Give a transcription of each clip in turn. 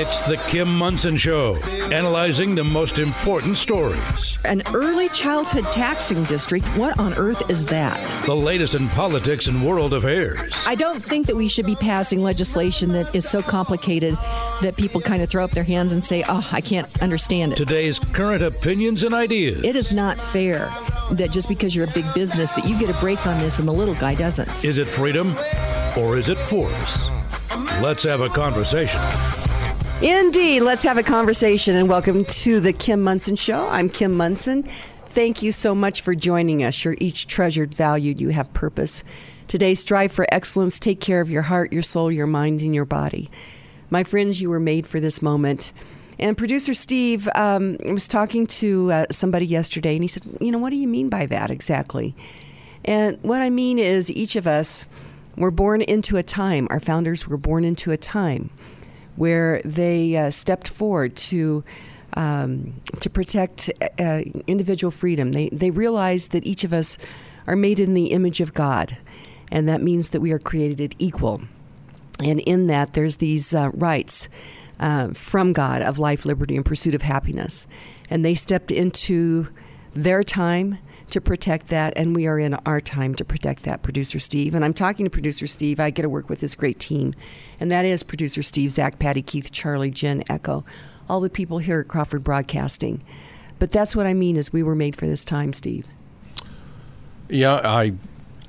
It's the Kim Monson Show, analyzing the most important stories. An early childhood taxing district? What on earth is that? The latest in politics and world affairs. I don't think that we should be passing legislation that is so complicated that people kind of throw up their hands and say, oh, I can't understand it. Today's current opinions and ideas. It is not fair that just because you're a big business that you get a break on this and the little guy doesn't. Is it freedom or is it force? Let's have a conversation. Indeed. Let's have a conversation and welcome to the Kim Monson Show. I'm Kim Monson. Thank you so much for joining us. You're each treasured, valued, you have purpose. Today, strive for excellence. Take care of your heart, your soul, your mind, and your body. My friends, you were made for this moment. And producer Steve um, was talking to uh, somebody yesterday, and he said, You know, what do you mean by that exactly? And what I mean is, each of us were born into a time, our founders were born into a time where they uh, stepped forward to um, to protect uh, individual freedom. They they realized that each of us are made in the image of God, and that means that we are created equal. And in that, there's these uh, rights uh, from God of life, liberty, and pursuit of happiness. And they stepped into their time to protect that, and we are in our time to protect that, producer Steve. And I'm talking to producer Steve. I get to work with this great team, and that is producer Steve, Zach, Patty, Keith, Charlie, Jen, Echo, all the people here at Crawford Broadcasting. But that's what I mean is we were made for this time, Steve. Yeah, I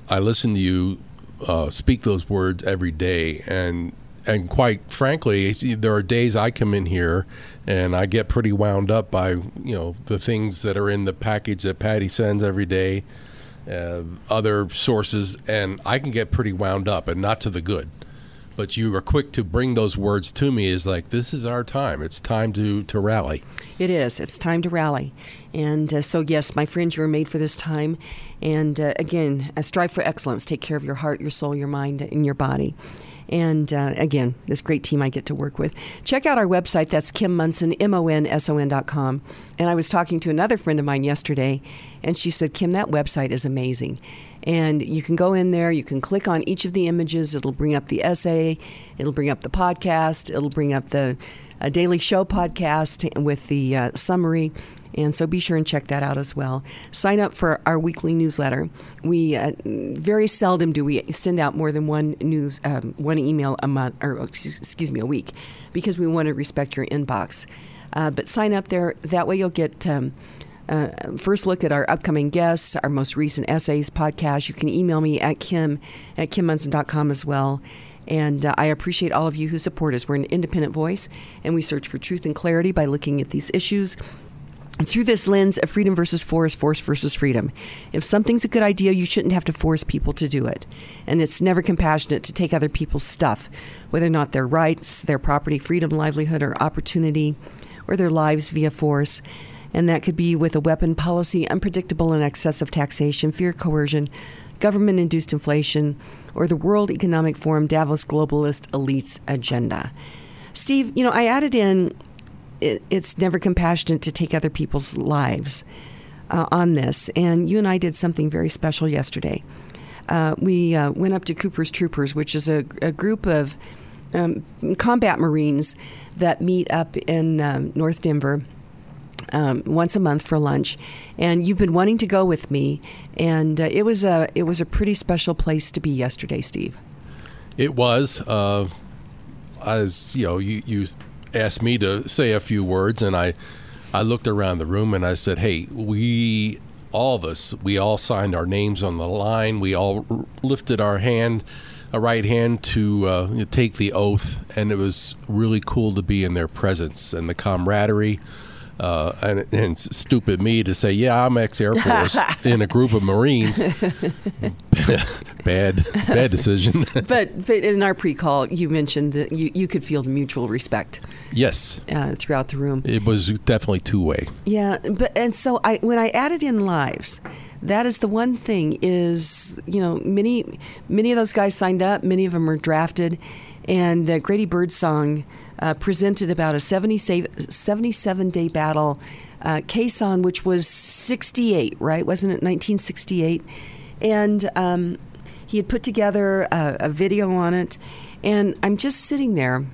I listen to you uh, speak those words every day, and and quite frankly, there are days I come in here and I get pretty wound up by you know the things that are in the package that Patty sends every day, uh, other sources, and I can get pretty wound up, and not to the good. But you are quick to bring those words to me is like this is our time. It's time to to rally. It is. It's time to rally. And uh, so, yes, my friends, you were made for this time. And uh, again, uh, strive for excellence. Take care of your heart, your soul, your mind, and your body. And uh, again, this great team I get to work with. Check out our website. That's Kim Monson, M O N S O N dot com. And I was talking to another friend of mine yesterday, and she said, Kim, that website is amazing. And you can go in there, you can click on each of the images. It'll bring up the essay, it'll bring up the podcast, it'll bring up the a daily show podcast with the uh, summary. And so be sure and check that out as well. Sign up for our weekly newsletter. We uh, very seldom do we send out more than one news, um, one email a month, or excuse me, a week, because we want to respect your inbox. Uh, but sign up there. That way you'll get. Um, uh, first look at our upcoming guests, our most recent essays, podcast. You can email me at kim at kimmonson.com as well. And uh, I appreciate all of you who support us. We're an independent voice, and we search for truth and clarity by looking at these issues through this lens of freedom versus force, force versus freedom. If something's a good idea, you shouldn't have to force people to do it. And it's never compassionate to take other people's stuff, whether or not their rights, their property, freedom, livelihood, or opportunity, or their lives via force. And that could be with a weapon policy, unpredictable and excessive taxation, fear, coercion, government induced inflation, or the World Economic Forum Davos globalist elites agenda. Steve, you know, I added in it, it's never compassionate to take other people's lives uh, on this. And you and I did something very special yesterday. Uh, we uh, went up to Cooper's Troopers, which is a, a group of um, combat Marines that meet up in um, North Denver. Um, once a month for lunch, and you've been wanting to go with me, and uh, it was a it was a pretty special place to be yesterday, Steve. It was, uh, as you know, you you asked me to say a few words, and I, I looked around the room and I said, "Hey, we, all of us, we all signed our names on the line. We all r- lifted our hand, a right hand, to uh, take the oath, and it was really cool to be in their presence and the camaraderie." Uh, and, and stupid me to say, yeah, I'm ex Air Force in a group of Marines. bad, bad decision. but, but in our pre-call, you mentioned that you, you could feel the mutual respect. Yes. Uh, throughout the room, it was definitely two way. Yeah, but and so I when I added in lives, that is the one thing is you know many many of those guys signed up, many of them are drafted, and uh, Grady Birdsong uh, presented about a 77 day battle. Uh, Khe Sanh, which was 68, right? Wasn't it 1968? And um, he had put together a, a video on it. And I'm just sitting there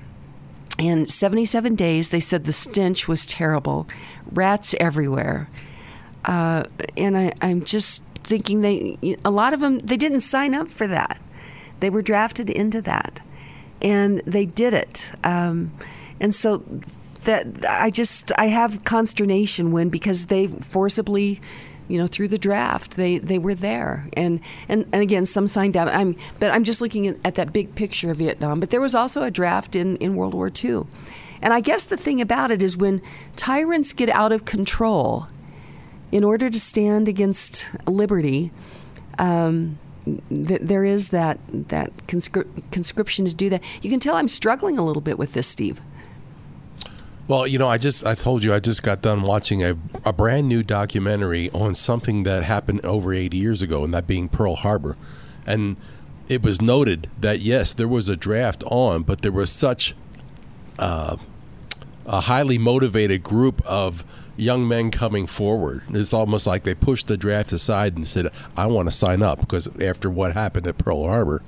And 77 days, they said the stench was terrible, rats everywhere. Uh, and I, I'm just thinking they, a lot of them, they didn't sign up for that. They were drafted into that, and they did it. Um, and so that I just I have consternation when because they forcibly you know through the draft. They they were there. And and, and again some signed up i'm but i'm just looking at, at that big picture of vietnam. But there was also a draft in in world war ii and i guess the thing about it is when tyrants get out of control in order to stand against liberty um, th- there is that that conscri- conscription to do that. You can tell i'm struggling a little bit with this steve. Well, you know, I just I told you I just got done watching a, a brand new documentary on something that happened over 80 years ago, and that being Pearl Harbor, and it was noted that yes, there was a draft on, but there was such uh, a highly motivated group of young men coming forward. It's almost like they pushed the draft aside and said, "I want to sign up," because after what happened at Pearl Harbor.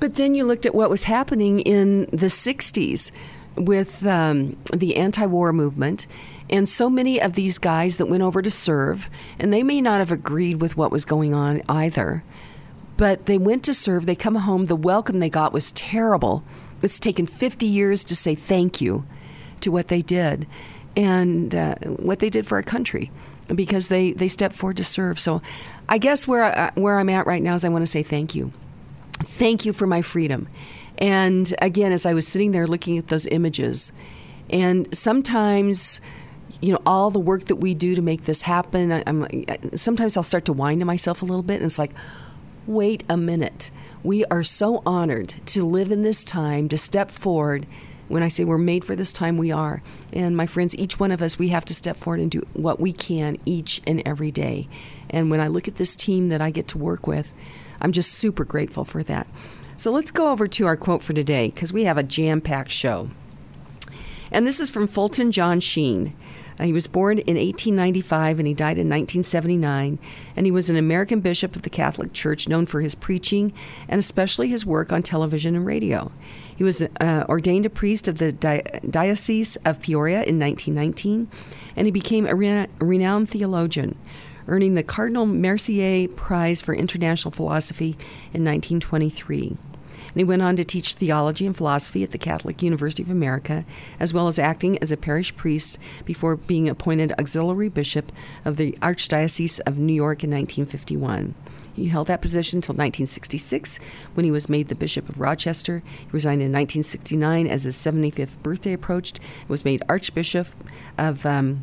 But then you looked at what was happening in the 60s with um, the anti war movement. And so many of these guys that went over to serve, and they may not have agreed with what was going on either, but they went to serve, they come home, the welcome they got was terrible. It's taken 50 years to say thank you to what they did and uh, what they did for our country because they, they stepped forward to serve. So I guess where, I, where I'm at right now is I want to say thank you. Thank you for my freedom. And again, as I was sitting there looking at those images, and sometimes, you know, all the work that we do to make this happen, I, I'm sometimes I'll start to whine to myself a little bit, and it's like, wait a minute. We are so honored to live in this time, to step forward. When I say we're made for this time, we are. And my friends, each one of us, we have to step forward and do what we can each and every day. And when I look at this team that I get to work with, I'm just super grateful for that. So let's go over to our quote for today because we have a jam packed show. And this is from Fulton John Sheen. Uh, he was born in 1895 and he died in 1979. And he was an American bishop of the Catholic Church known for his preaching and especially his work on television and radio. He was uh, ordained a priest of the Di- Diocese of Peoria in 1919, and he became a, renowned theologian, earning the Cardinal Mercier Prize for International Philosophy in 1923. And he went on to teach theology and philosophy at the Catholic University of America, as well as acting as a parish priest before being appointed auxiliary bishop of the Archdiocese of New York in 1951. He held that position until 1966 when he was made the Bishop of Rochester. He resigned in 1969 as his 75th birthday approached and was made Archbishop of um,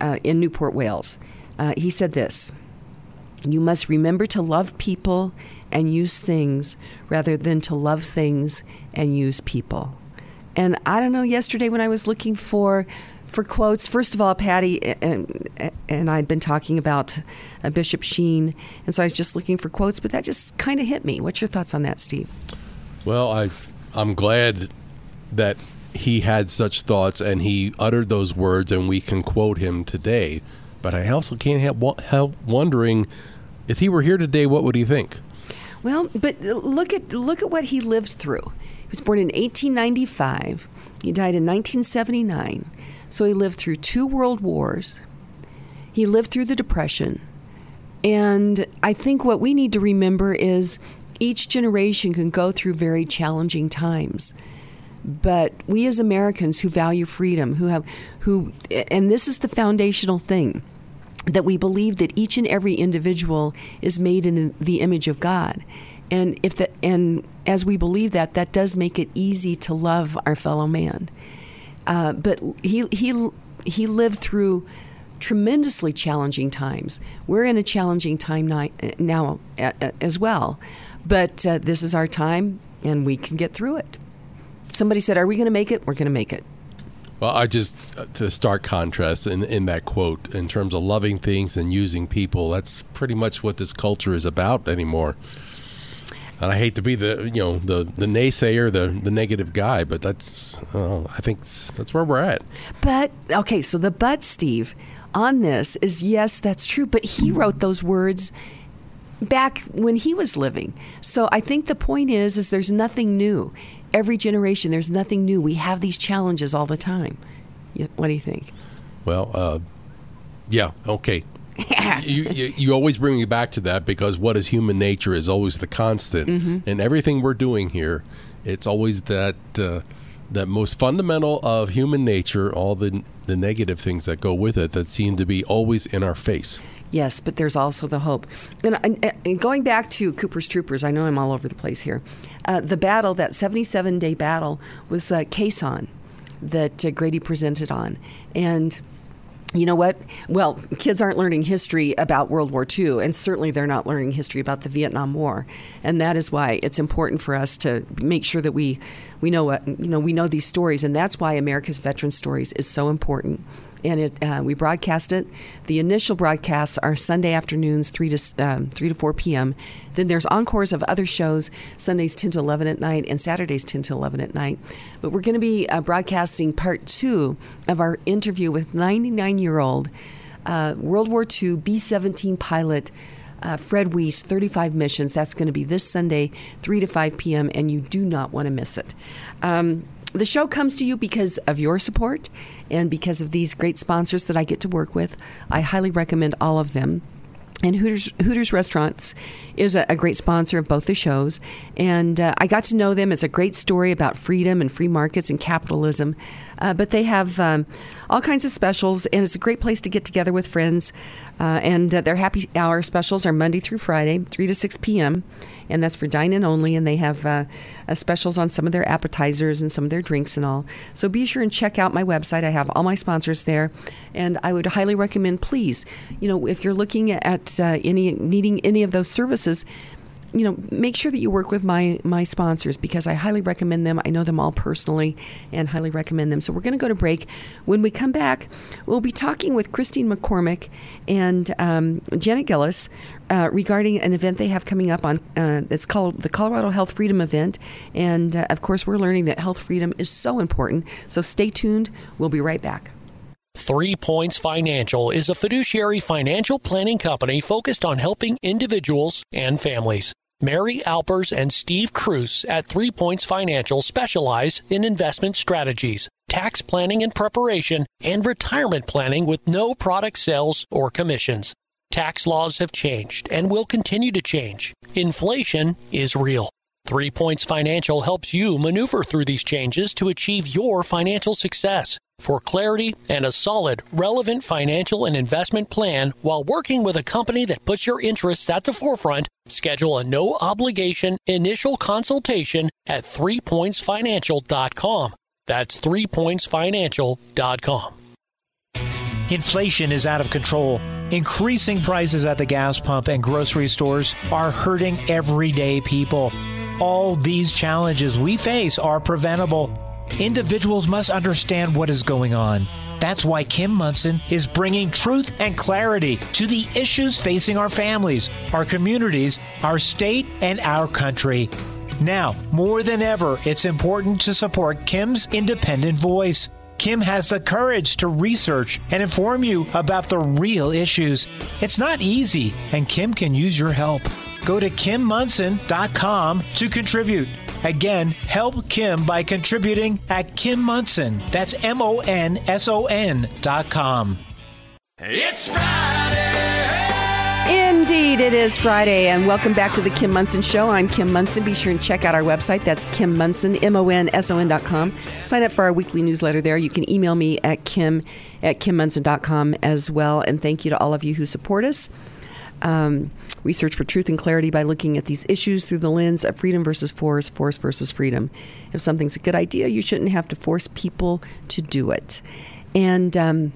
uh, in Newport, Wales. Uh, he said this You must remember to love people and use things rather than to love things and use people. And I don't know, yesterday when I was looking for for quotes, first of all, Patty and, and I'd been talking about uh, Bishop Sheen, and so I was just looking for quotes, but that just kind of hit me. What's your thoughts on that, Steve? Well, I I'm glad that he had such thoughts and he uttered those words, and we can quote him today. But I also can't help, help wondering if he were here today, what would he think? Well, but look at look at what he lived through. He was born in 1895. He died in 1979. So he lived through two world wars. He lived through the depression. And I think what we need to remember is each generation can go through very challenging times. But we as Americans who value freedom, who have who and this is the foundational thing that we believe that each and every individual is made in the image of God. And if that and as we believe that, that does make it easy to love our fellow man. Uh, but he he he lived through tremendously challenging times. We're in a challenging time now as well, but uh, this is our time, and we can get through it. Somebody said, "Are we going to make it? We're going to make it." Well, I just uh, to stark contrast in in that quote in terms of loving things and using people. That's pretty much what this culture is about anymore. And I hate to be the you know the the naysayer, the the negative guy, but that's uh, I think that's where we're at. But okay, so the but Steve on this is yes, that's true. But he wrote those words back when he was living. So I think the point is is there's nothing new. every generation. There's nothing new. We have these challenges all the time. What do you think? Well, uh, yeah, okay. You, you, you always bring me back to that because what is human nature is always the constant, mm-hmm. and everything we're doing here, it's always that uh, that most fundamental of human nature, all the the negative things that go with it, that seem to be always in our face. Yes, but there's also the hope. And, and, and going back to Cooper's Troopers, I know I'm all over the place here. Uh, the battle, that 77 day battle, was uh, Khe Sanh that uh, Grady presented on, and you know what? Well, kids aren't learning history about World War II, and certainly they're not learning history about the Vietnam War. And that is why it's important for us to make sure that we, we know what, you know we know these stories, and that's why America's Veteran Stories is so important and it uh, we broadcast it. The initial broadcasts are Sunday afternoons, three to um, three to four p.m. Then there's encores of other shows, Sundays ten to eleven at night and Saturdays ten to eleven at night. But we're going to be uh, broadcasting part two of our interview with 99 year old uh, World War II B 17 pilot. Uh, Fred Weiss, 35 missions. That's going to be this Sunday, 3 to 5 p.m., and you do not want to miss it. Um, the show comes to you because of your support and because of these great sponsors that I get to work with. I highly recommend all of them. And Hooters, Hooters Restaurants is a, a, great sponsor of both the shows. And uh, I got to know them. It's a great story about freedom and free markets and capitalism. Uh, but they have um, all kinds of specials, and it's a great place to get together with friends. Uh, and uh, their happy hour specials are Monday through Friday, 3 to 6 p.m and that's for dine in only. And they have uh, uh, specials on some of their appetizers and some of their drinks and all. So be sure and check out my website. I have all my sponsors there, and I would highly recommend, please, you know, if you're looking at uh, any needing any of those services, you know, make sure that you work with my my sponsors because I highly recommend them. I know them all personally and highly recommend them. So we're going to go to break. When we come back, we'll be talking with Christine McCormick and um, Janet Gillis uh, regarding an event they have coming up on. Uh, it's called the Colorado Health Freedom Event, and uh, of course, we're learning that health freedom is so important. So stay tuned. We'll be right back. Three Points Financial is a fiduciary financial planning company focused on helping individuals and families. Mary Alpers and Steve Cruz at Three Points Financial specialize in investment strategies, tax planning and preparation, and retirement planning with no product sales or commissions. Tax laws have changed and will continue to change. Inflation is real. Three Points Financial helps you maneuver through these changes to achieve your financial success. For clarity and a solid, relevant financial and investment plan while working with a company that puts your interests at the forefront, schedule a no obligation initial consultation at threepointsfinancial.com. That's threepointsfinancial.com. Inflation is out of control. Increasing prices at the gas pump and grocery stores are hurting everyday people. All these challenges we face are preventable. Individuals must understand what is going on. That's why Kim Monson is bringing truth and clarity to the issues facing our families, our communities, our state, and our country. Now, more than ever, it's important to support Kim's independent voice. Kim has the courage to research and inform you about the real issues. It's not easy, and Kim can use your help. Go to kimmonson.com to contribute. Again, help Kim by contributing at Kim Monson. That's M O N S O N dot com. It's Friday. Indeed, it is Friday, and welcome back to the Kim Monson Show. I'm Kim Monson. Be sure and check out our website. That's Kim Monson, M O N S O N dot com. Sign up for our weekly newsletter there. You can email me at kim at kimmonson.com as well. And thank you to all of you who support us. Um, we search for truth and clarity by looking at these issues through the lens of freedom versus force, force versus freedom. If something's a good idea, you shouldn't have to force people to do it. And um,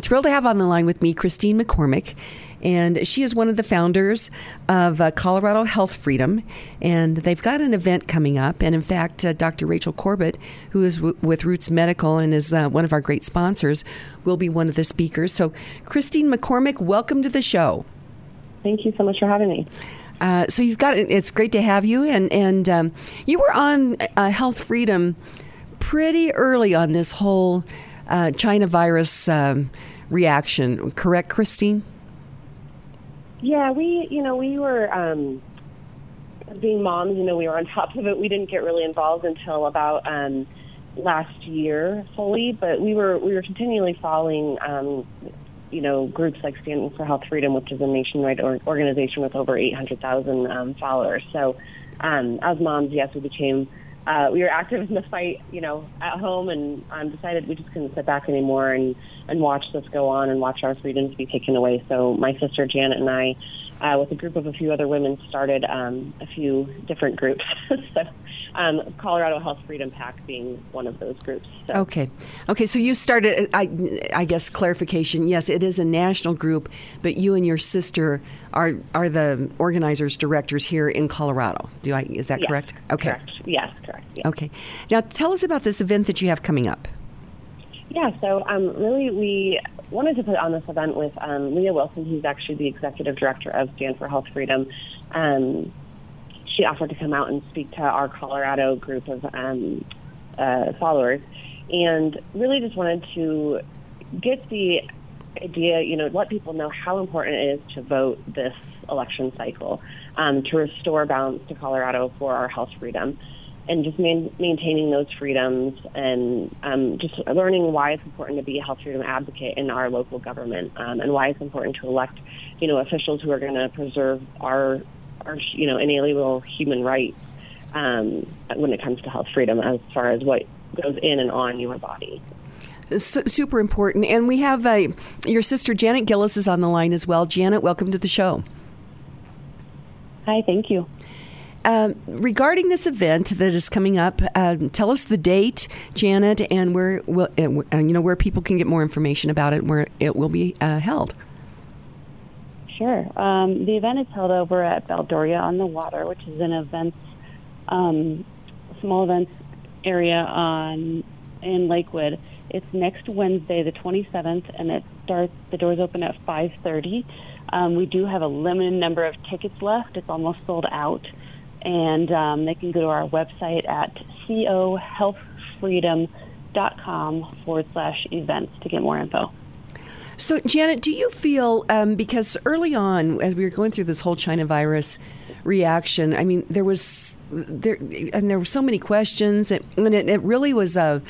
thrilled to have on the line with me Christine McCormick and she is one of the founders of uh, Colorado Health Freedom. And they've got an event coming up. And in fact, uh, Dr. Rachel Corbett, who is w- with Roots Medical and is uh, one of our great sponsors, will be one of the speakers. So, Christine McCormick, welcome to the show. Thank you so much for having me. Uh, so you've got it's great to have you, and and um, you were on uh, Health Freedom pretty early on this whole uh, China virus um, reaction, correct, Christine? Yeah, we, you know, we were um, being moms, you know, we were on top of it. We didn't get really involved until about um, last year fully, but we were we were continually following, um, you know, groups like Standing for Health Freedom, which is a nationwide or- organization with over 800,000 um, followers. So, um, as moms, yes, we became uh, we were active in the fight, you know, at home, and um, decided we just couldn't sit back anymore and and watch this go on and watch our freedoms be taken away. So my sister Janet and I, uh, with a group of a few other women, started um, a few different groups. so um, Colorado Health Freedom PAC being one of those groups. So. Okay. Okay, so you started, I, I guess, clarification. Yes, it is a national group, but you and your sister are, are the organizers, directors here in Colorado. Do I, is that Yes, correct? Okay. Correct. Yes, correct. Yes. Okay. Now tell us about this event that you have coming up. Yeah, so um, really, we wanted to put on this event with um, Leah Wilson, who's actually the executive director of Stand for Health Freedom. Um, she offered to come out and speak to our Colorado group of um, uh, followers, and really just wanted to get the idea, you know, let people know how important it is to vote this election cycle um, to restore balance to Colorado for our health freedom and just man- maintaining those freedoms and um, just learning why it's important to be a health freedom advocate in our local government um, and why it's important to elect, you know, officials who are going to preserve our, our, you know, inalienable human rights um, when it comes to health freedom as far as what goes in and on your body. Su- super important. And we have uh, your sister Janet Gillis is on the line as well. Janet, welcome to the show. Hi, thank you. Um, regarding this event that is coming up, um, tell us the date, Janet, and where will, you know where people can get more information about it, and where it will be uh, held. Sure. Um, the event is held over at Valdoria on the Water, which is an events, um, small events area on in Lakewood. It's next Wednesday, the 27th, and it starts. The doors open at 5:30. Um, we do have a limited number of tickets left. It's almost sold out, and um, they can go to our website at cohealthfreedom.com forward slash events to get more info. So, Janet, do you feel um, because early on, as we were going through this whole China virus reaction, I mean, there was there and there were so many questions, and, and it, it really was a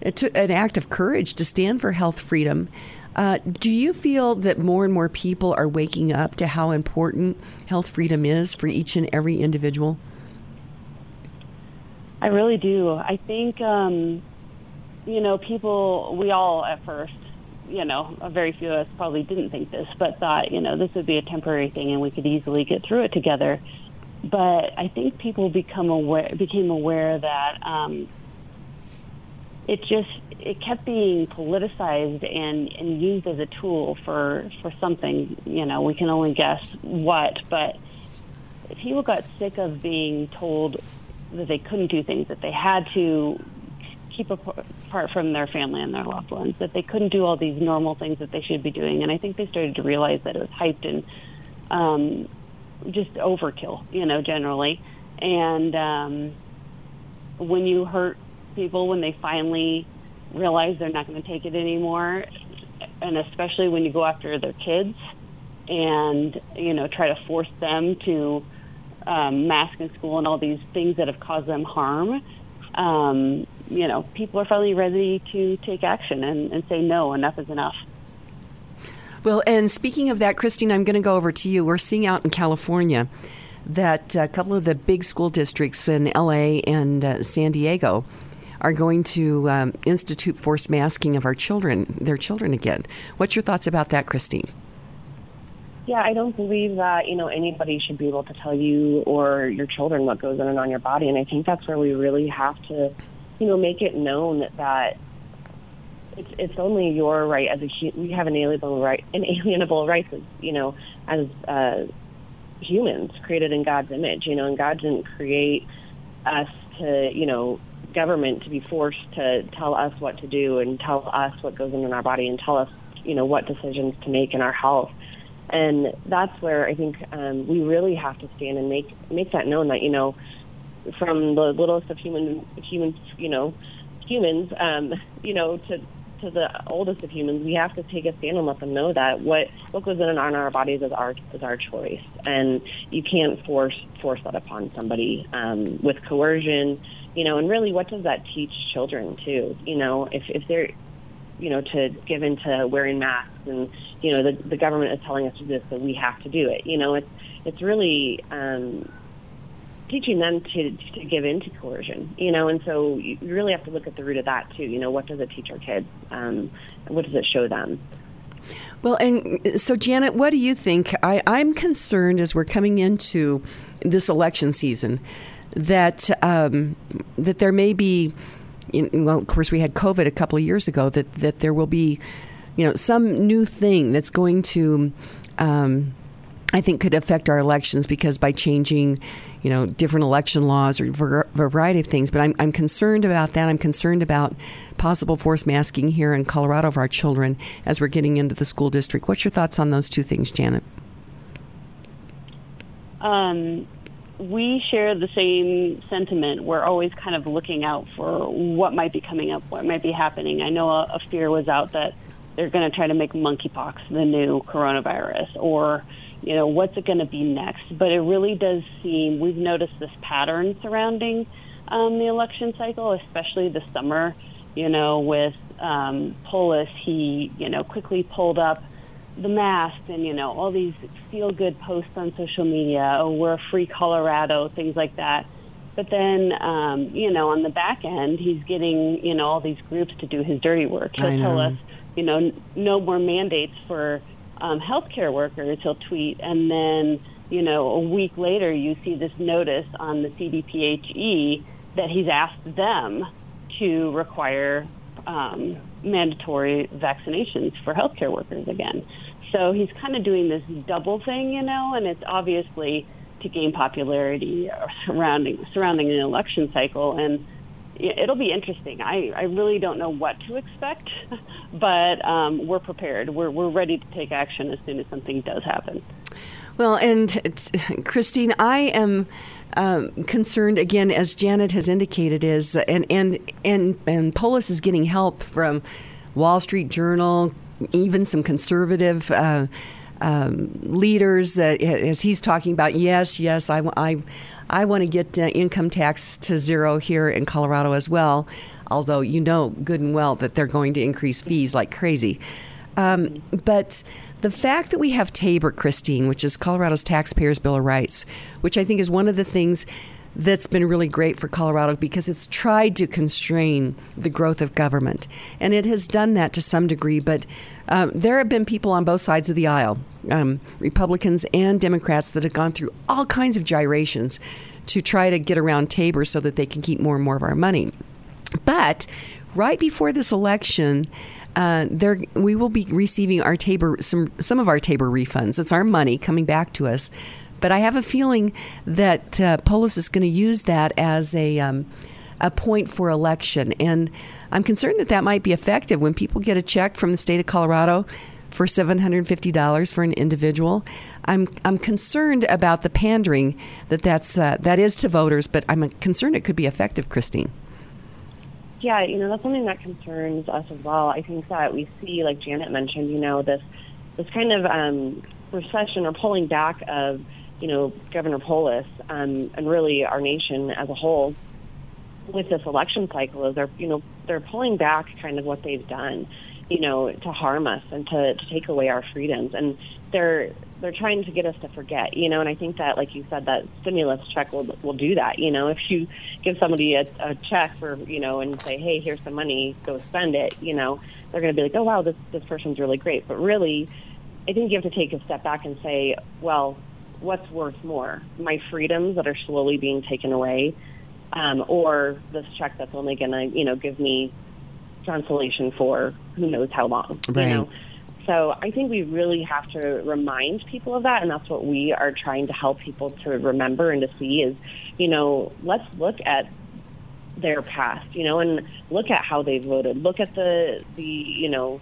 it took an act of courage to stand for health freedom. Uh, do you feel that more and more people are waking up to how important health freedom is for each and every individual? I really do. I think, um, you know, people, we all at first, you know, a very few of us probably didn't think this, but thought, you know, this would be a temporary thing and we could easily get through it together. But I think people become aware, became aware that um, it just it kept being politicized and, and used as a tool for for something. You know, we can only guess what, but people got sick of being told that they couldn't do things, that they had to keep apart from their family and their loved ones, that they couldn't do all these normal things that they should be doing. And I think they started to realize that it was hyped and um, just overkill, you know, generally. And um, when you hurt people, when they finally realize they're not going to take it anymore, and especially when you go after their kids and, you know, try to force them to um, mask in school and all these things that have caused them harm, um, you know, people are finally ready to take action and, and say, no, enough is enough. Well, and speaking of that, Christine, I'm going to go over to you. We're seeing out in California that a couple of the big school districts in LA and uh, San Diego are going to um, institute forced masking of our children, their children again. What's your thoughts about that, Christine? Yeah, I don't believe that, you know, anybody should be able to tell you or your children what goes in and on your body. And I think that's where we really have to, you know, make it known that it's it's only your right as a we have an inalienable right inalienable rights as you know as uh, humans created in God's image. You know, and God didn't create us to you know government to be forced to tell us what to do and tell us what goes in our body and tell us you know what decisions to make in our health. And that's where I think um, we really have to stand and make make that known that you know from the littlest of human humans you know humans um, you know to to to the oldest of humans, we have to take a stand and let them know that what what goes in and on our bodies is our is our choice, and you can't force force that upon somebody um, with coercion. You know, and really, what does that teach children too? You know, if if they're you know to give into wearing masks and you know the the government is telling us to do this, so we have to do it. You know, it's it's really um, teaching them to to give into coercion, you know, and so you really have to look at the root of that too. You know, what does it teach our kids? Um, what does it show them? Well, and so Janet, what do you think? I, I'm concerned as we're coming into this election season that um, that there may be, well, of course, we had COVID a couple of years ago. That that there will be, you know, some new thing that's going to. Um, I think could affect our elections because by changing, you know, different election laws or a variety of things. But I'm, I'm concerned about that. I'm concerned about possible forced masking here in Colorado of our children as we're getting into the school district. What's your thoughts on those two things, Janet? Um, we share the same sentiment. We're always kind of looking out for what might be coming up, what might be happening. I know a, a fear was out that they're going to try to make monkeypox the new coronavirus or you know, what's it going to be next? But it really does seem we've noticed this pattern surrounding um, the election cycle, especially the summer. You know, with um, Polis, he you know quickly pulled up the mask and you know all these feel good posts on social media. Oh, we're a free Colorado, things like that. But then, um, you know, on the back end, he's getting you know all these groups to do his dirty work. He'll tell us, you know, no more mandates for um, healthcare workers, he'll tweet, and then you know a week later you see this notice on the CDPHE that he's asked them to require um, mandatory vaccinations for healthcare workers again. So he's kind of doing this double thing, you know, and it's obviously to gain popularity surrounding surrounding an election cycle and it'll be interesting. I, I really don't know what to expect, but um, we're prepared. We're, we're ready to take action as soon as something does happen. Well, and Christine, I am um, concerned again, as Janet has indicated, is and and and and Polis is getting help from Wall Street Journal, even some conservative. Uh, um, leaders that as he's talking about yes yes I, I I want to get uh, income tax to zero here in Colorado as well, although you know good and well that they're going to increase fees like crazy. Um, but the fact that we have Tabor, Christine, which is Colorado's Taxpayers' Bill of Rights, which I think is one of the things that's been really great for Colorado because it's tried to constrain the growth of government. And it has done that to some degree, but um, there have been people on both sides of the aisle, um, Republicans and Democrats, that have gone through all kinds of gyrations to try to get around Tabor so that they can keep more and more of our money. But right before this election, uh, there we will be receiving our Tabor some some of our Tabor refunds. It's our money coming back to us but I have a feeling that uh, Polis is going to use that as a um, a point for election, and I'm concerned that that might be effective when people get a check from the state of Colorado for $750 for an individual. I'm I'm concerned about the pandering that that's uh, that is to voters, but I'm concerned it could be effective, Christine. Yeah, you know that's something that concerns us as well. I think that we see, like Janet mentioned, you know this this kind of um, recession or pulling back of you know, Governor Polis um, and really our nation as a whole with this election cycle is they're, you know, they're pulling back kind of what they've done, you know, to harm us and to, to take away our freedoms. And they're, they're trying to get us to forget, you know, and I think that, like you said, that stimulus check will, will do that. You know, if you give somebody a, a check for, you know, and say, hey, here's some money, go spend it, you know, they're going to be like, oh, wow, this, this person's really great. But really, I think you have to take a step back and say, well, what's worth more, my freedoms that are slowly being taken away, um, or this check that's only going to, you know, give me consolation for who knows how long, right. you know. So I think we really have to remind people of that, and that's what we are trying to help people to remember and to see is, you know, let's look at their past, you know, and look at how they voted. Look at the the you know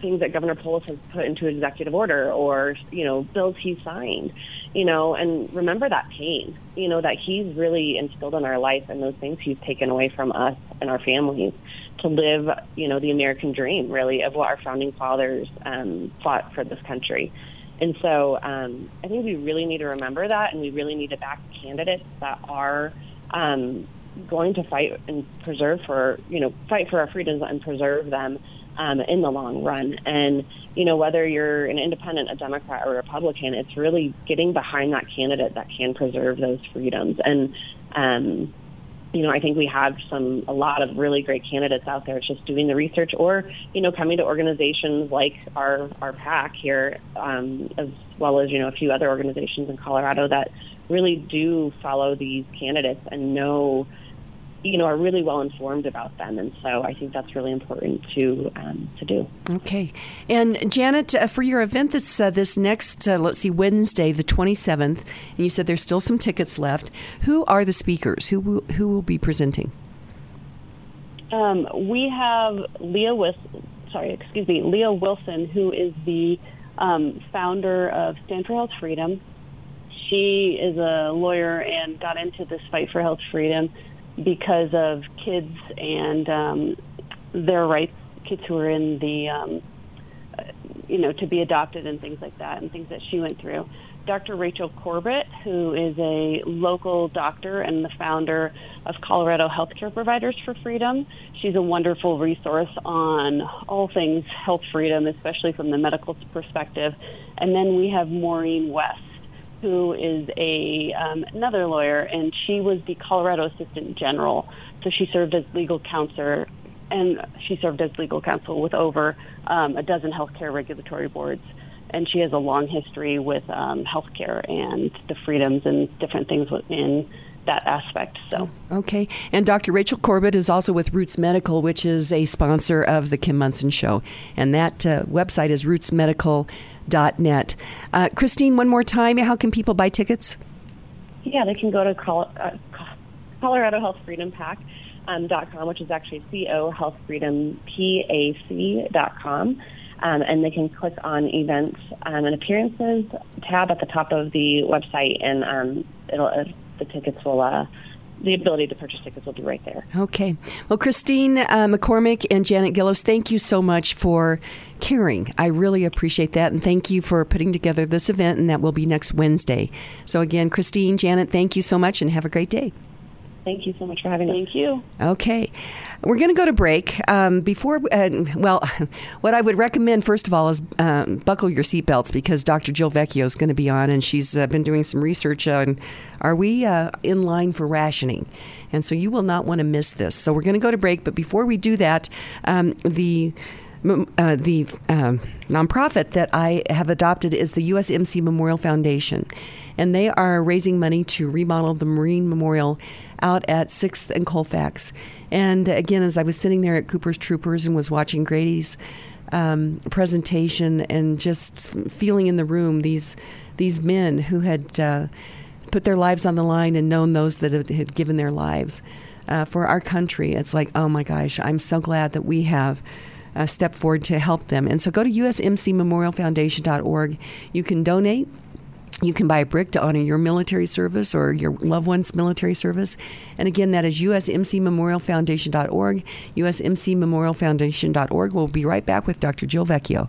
things that Governor Polis has put into executive order or, you know, bills he signed, you know, and remember that pain, you know, that he's really instilled in our life and those things he's taken away from us and our families to live, you know, the American dream, really, of what our founding fathers um, fought for this country. And so um, I think we really need to remember that, and we really need to back candidates that are um, going to fight and preserve for, you know, fight for our freedoms and preserve them um, in the long run. And, you know, whether you're an independent, a Democrat, or a Republican, it's really getting behind that candidate that can preserve those freedoms. And, um, you know, I think we have some a lot of really great candidates out there. It's just doing the research, or you know, coming to organizations like our our PAC here, um, as well as you know a few other organizations in Colorado that really do follow these candidates and know you know, are really well informed about them, and so I think that's really important to um, to do. Okay, and Janet, uh, for your event that's uh, this next, uh, let's see, Wednesday, the twenty seventh, and you said there's still some tickets left. Who are the speakers? Who will, who will be presenting? Um, we have Leah Wilson. Sorry, excuse me, Leah Wilson, who is the um, founder of Stand for Health Freedom. She is a lawyer and got into this fight for health freedom because of kids and um, their rights, kids who are in the, um, uh, you know, to be adopted and things like that, and things that she went through. Dr. Rachel Corbett, who is a local doctor and the founder of Colorado Healthcare Providers for Freedom. She's a wonderful resource on all things health freedom, especially from the medical perspective. And then we have Maureen West, who is a um, another lawyer, and she was the Colorado Assistant General. So she served as legal counsel, and she served as legal counsel with over um, a dozen healthcare regulatory boards. And she has a long history with um, healthcare and the freedoms and different things in that aspect. So okay, and Dr. Rachel Corbett is also with Roots Medical, which is a sponsor of the Kim Monson Show, and that uh, website is rootsmedical.net. Uh, Christine, one more time, how can people buy tickets? Yeah, they can go to Col- uh, Colorado Health Freedom PAC. Um, dot com, which is actually co health freedom pac dot com. Um, and they can click on events um, and appearances tab at the top of the website, and um, it'll uh, the tickets will. Uh, the ability to purchase tickets will be right there. Okay. Well, Christine uh, McCormick and Janet Gillis, thank you so much for caring. I really appreciate that. And thank you for putting together this event, and that will be next Wednesday. So, again, Christine, Janet, thank you so much and have a great day. Thank you so much for having us. Thank you. Okay. We're going to go to break. Um, before, uh, well, what I would recommend, first of all, is um, buckle your seatbelts because Dr. Jill Vecchio is going to be on, and she's uh, been doing some research on are we uh, in line for rationing? And so you will not want to miss this. So we're going to go to break, but before we do that, um, the uh, the um, nonprofit that I have adopted is the USMC Memorial Foundation, and they are raising money to remodel the Marine Memorial out at 6th and Colfax. And again, as I was sitting there at Cooper's Troopers and was watching Grady's um, presentation and just feeling in the room these these men who had uh, put their lives on the line and known those that had given their lives uh, for our country, it's like, oh my gosh, I'm so glad that we have uh, step forward to help them. And so go to usmcmemorialfoundation.org. You can donate. You can buy a brick to honor your military service or your loved one's military service. And again, that is usmcmemorialfoundation.org. usmcmemorialfoundation.org. We'll be right back with Dr. Jill Vecchio.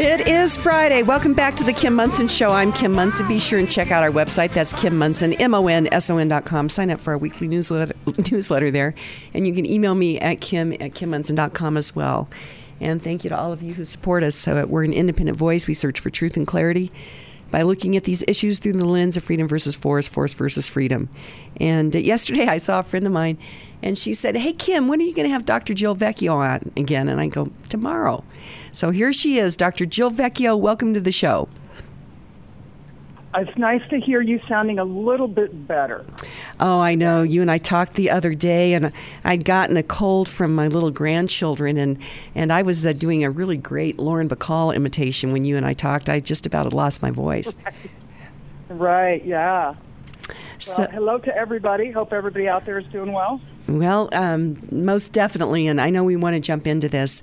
It is Friday. Welcome back to the Kim Monson Show. I'm Kim Monson. Be sure and check out our website. That's Kim Monson, M-O-N-S-O-N dot com. Sign up for our weekly newsletter, newsletter there. And you can email me at kim at kimmonson.com as well. And thank you to all of you who support us. So we're an independent voice. We search for truth and clarity by looking at these issues through the lens of freedom versus force, force versus freedom. And yesterday I saw a friend of mine, and she said, Hey, Kim, when are you going to have Dr. Jill Vecchio on again? And I go, Tomorrow. So here she is, Dr. Jill Vecchio. Welcome to the show. It's nice to hear you sounding a little bit better. Oh, I know. You and I talked the other day, and I'd gotten a cold from my little grandchildren, and, and I was uh, doing a really great Lauren Bacall imitation when you and I talked. I just about had lost my voice. Right, yeah. So- well, hello to everybody. Hope everybody out there is doing well. Well, um, most definitely, and I know we want to jump into this.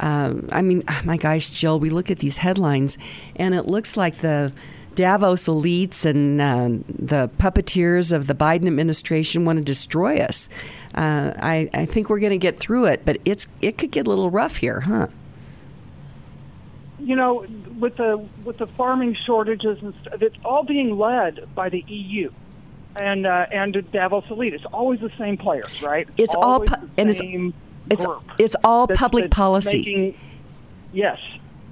Um, I mean, my gosh, Jill, we look at these headlines, and it looks like the Davos elites and uh, the puppeteers of the Biden administration want to destroy us. Uh, I, I think we're going to get through it, but it's it could get a little rough here, huh? You know, with the with the farming shortages and stuff, it's all being led by the EU and uh, and Davos elite. It's always the same players, right? It's all pu- and it's- it's- it's all that's- public that's policy. making- yes,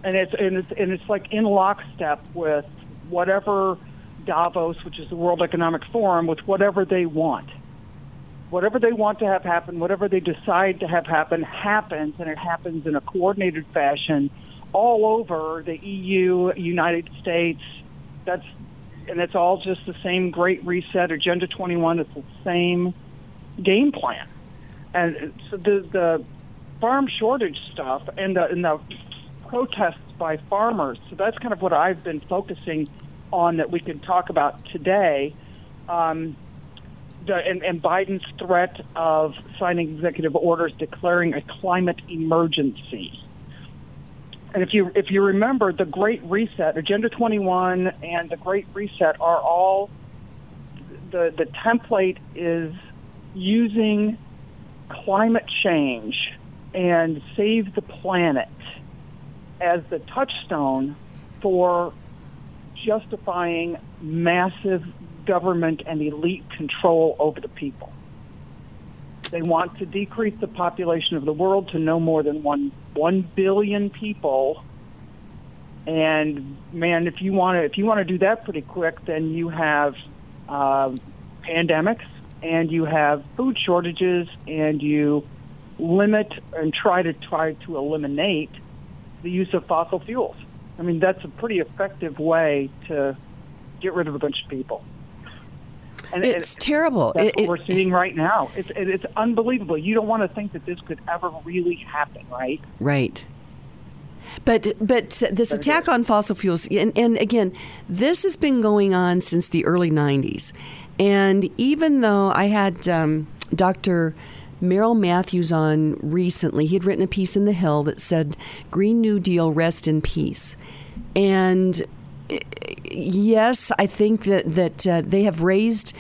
and it's and it's and it's like in lockstep with whatever Davos, which is the World Economic Forum, with whatever they want. Whatever they want to have happen, whatever they decide to have happen, happens, and it happens in a coordinated fashion all over the EU, United States. That's and it's all just the same Great Reset, Agenda 21. It's the same game plan, and so the the farm shortage stuff and the and the protests by farmers. So that's kind of what I've been focusing on that we can talk about today. Um, the, and, and Biden's threat of signing executive orders declaring a climate emergency. And if you if you remember, the Great Reset, Agenda 21, and the Great Reset are all the the template is using climate change and save the planet as the touchstone for justifying massive government and elite control over the people. They want to decrease the population of the world to no more than one one billion people. And man, if you want to if you want to do that pretty quick, then you have uh, pandemics and you have food shortages and you limit and try to try to eliminate the use of fossil fuels. I mean, that's a pretty effective way to get rid of a bunch of people. And It's it- terrible. That's It- what it- we're seeing right now. It's it, it's unbelievable. You don't want to think that this could ever really happen, right? Right. But but this attack on fossil fuels, and, and again, this has been going on since the early '90s. And even though I had um, Dr. Merrill Matthews on recently, he had written a piece in the Hill that said "Green New Deal, rest in peace," and yes, I think that that uh, they have raised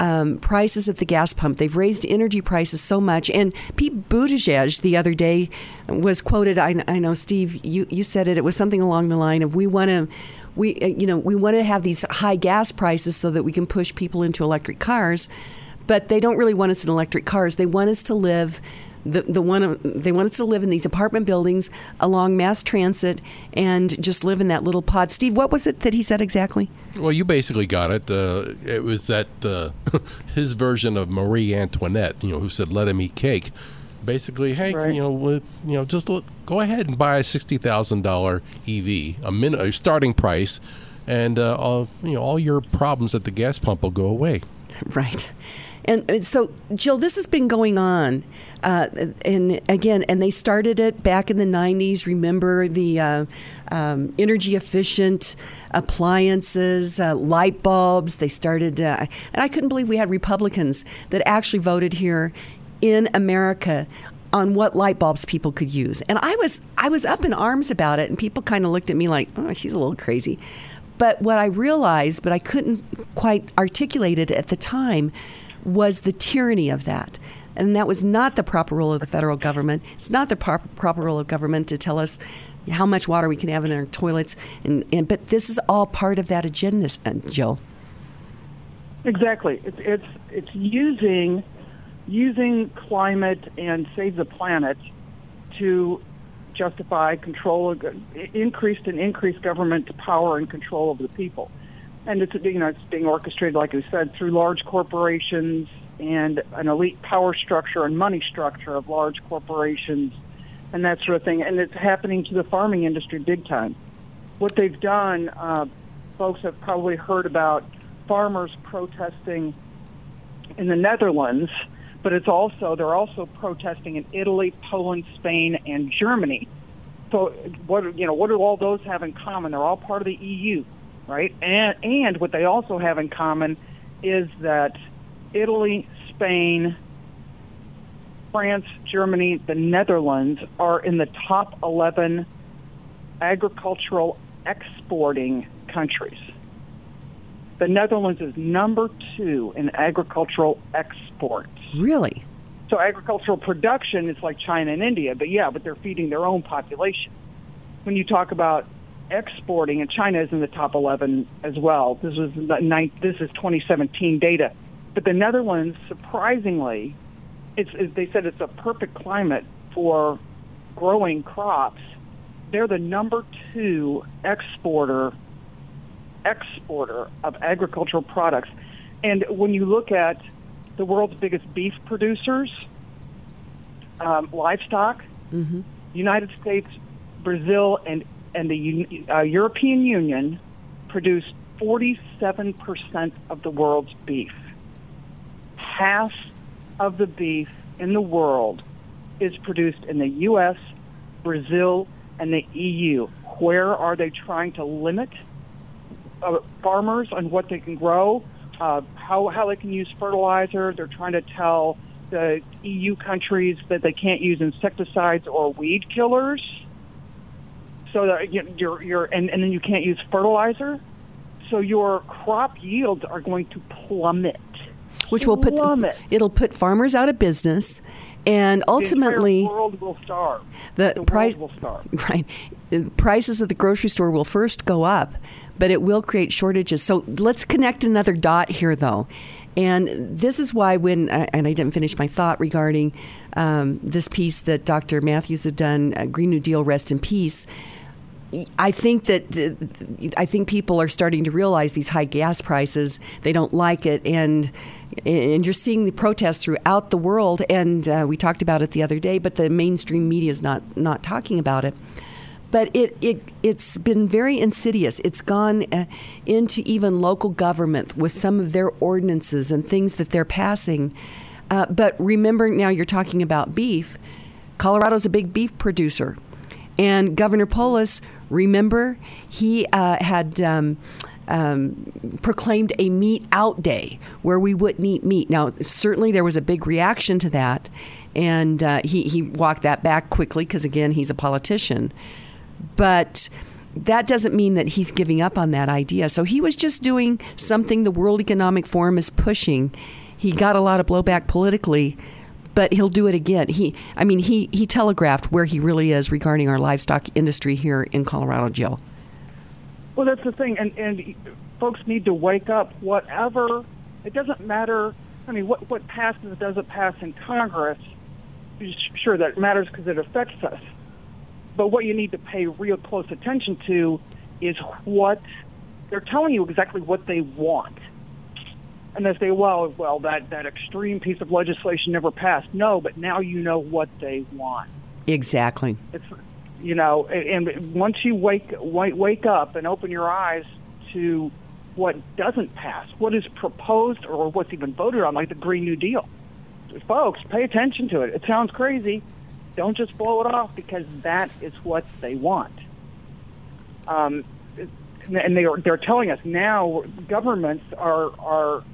um, prices at the gas pump. They've raised energy prices so much. And Pete Buttigieg the other day was quoted. I, I know, Steve, you, you said it. It was something along the line of, "We want to." We, uh, you know, we want to have these high gas prices so that we can push people into electric cars, but they don't really want us in electric cars. They want us to live the the one they want us to live in these apartment buildings along mass transit and just live in that little pod. Steve, what was it that he said exactly? Well, you basically got it. Uh, it was that uh, his version of Marie Antoinette, you know, who said, "Let him eat cake." Basically, hey, you know, with, you know, just look, go ahead and buy a sixty thousand dollar EV, a min a starting price, and uh, all you know, all your problems at the gas pump will go away. Right. And, and so, Jill, this has been going on, uh, and again, and they started it back in the '90s. Remember the uh, um, energy efficient appliances, uh, light bulbs. They started, uh, and I couldn't believe we had Republicans that actually voted here in America on what light bulbs people could use. And I was I was up in arms about it, and people kind of looked at me like, "Oh, she's a little crazy." But what I realized, but I couldn't quite articulate it at the time, was the tyranny of that. And that was not the proper role of the federal government. It's not the proper, proper role of government to tell us how much water we can have in our toilets. And, and but this is all part of that agenda, uh, Jill. Exactly. It's it's it's using using climate and save the planet to justify control increased and increased government power and control of the people. And it's you know it's being orchestrated, like I said, through large corporations and an elite power structure and money structure of large corporations and that sort of thing. And it's happening to the farming industry big time. What they've done, uh, folks have probably heard about farmers protesting in the Netherlands, but it's also they're also protesting in Italy, Poland, Spain, and Germany. So what you know, what do all those have in common? They're all part of the EU, right? And and what they also have in common is that Italy, Spain, France, Germany, the Netherlands are in the top 11 agricultural exporting countries. The Netherlands is number two in agricultural exports. Really? So agricultural production is like China and India, but yeah, but they're feeding their own population. When you talk about exporting, and China is in the top 11 as well. This was the ninth, this is 2017 data, but the Netherlands, surprisingly, it's, it, they said it's a perfect climate for growing crops. They're the number two exporter exporter of agricultural products. And when you look at the world's biggest beef producers, um, livestock, mm-hmm. United States, Brazil, and and the uh, European Union produce 47% of the world's beef. Half of the beef in the world is produced in the U.S., Brazil, and the EU. Where are they trying to limit uh, farmers on what they can grow, uh, how how they can use fertilizer? They're trying to tell the EU countries that they can't use insecticides or weed killers. So that you're, you're and, and then you can't use fertilizer. So your crop yields are going to plummet which will put it'll put farmers out of business and ultimately the world will starve. The, the price will starve. Right. Prices at the grocery store will first go up, but it will create shortages. So let's connect another dot here though. And this is why, when and I didn't finish my thought regarding um, this piece that Dr. Matthews had done, uh, Green New Deal, rest in peace. I think that uh, I think people are starting to realize these high gas prices. They don't like it, and and you're seeing the protests throughout the world. And uh, we talked about it the other day, but the mainstream media is not not talking about it. But it, it it's been very insidious. It's gone uh, into even local government with some of their ordinances and things that they're passing. Uh, but remember, now you're talking about beef. Colorado's a big beef producer, and Governor Polis, remember, he uh, had. Um, um, proclaimed a meat out day where we wouldn't eat meat. Now, certainly there was a big reaction to that, and uh, he, he walked that back quickly because, again, he's a politician. But that doesn't mean that he's giving up on that idea. So he was just doing something the World Economic Forum is pushing. He got a lot of blowback politically, but he'll do it again. He, I mean, he he telegraphed where he really is regarding our livestock industry here in Colorado, Jill. Well, that's the thing, and and folks need to wake up. Whatever, it doesn't matter. I mean, what what passes doesn't pass in Congress. Sure, that matters because it affects us. But what you need to pay real close attention to is what they're telling you exactly what they want. And they say, well, well, that, that extreme piece of legislation never passed. No, but now you know what they want. Exactly. It's you know, and once you wake wake up and open your eyes to what doesn't pass, what is proposed or what's even voted on, like the Green New Deal. Folks, pay attention to it. It sounds crazy. Don't just blow it off because that is what they want. Um, and they are, they're telling us now governments are are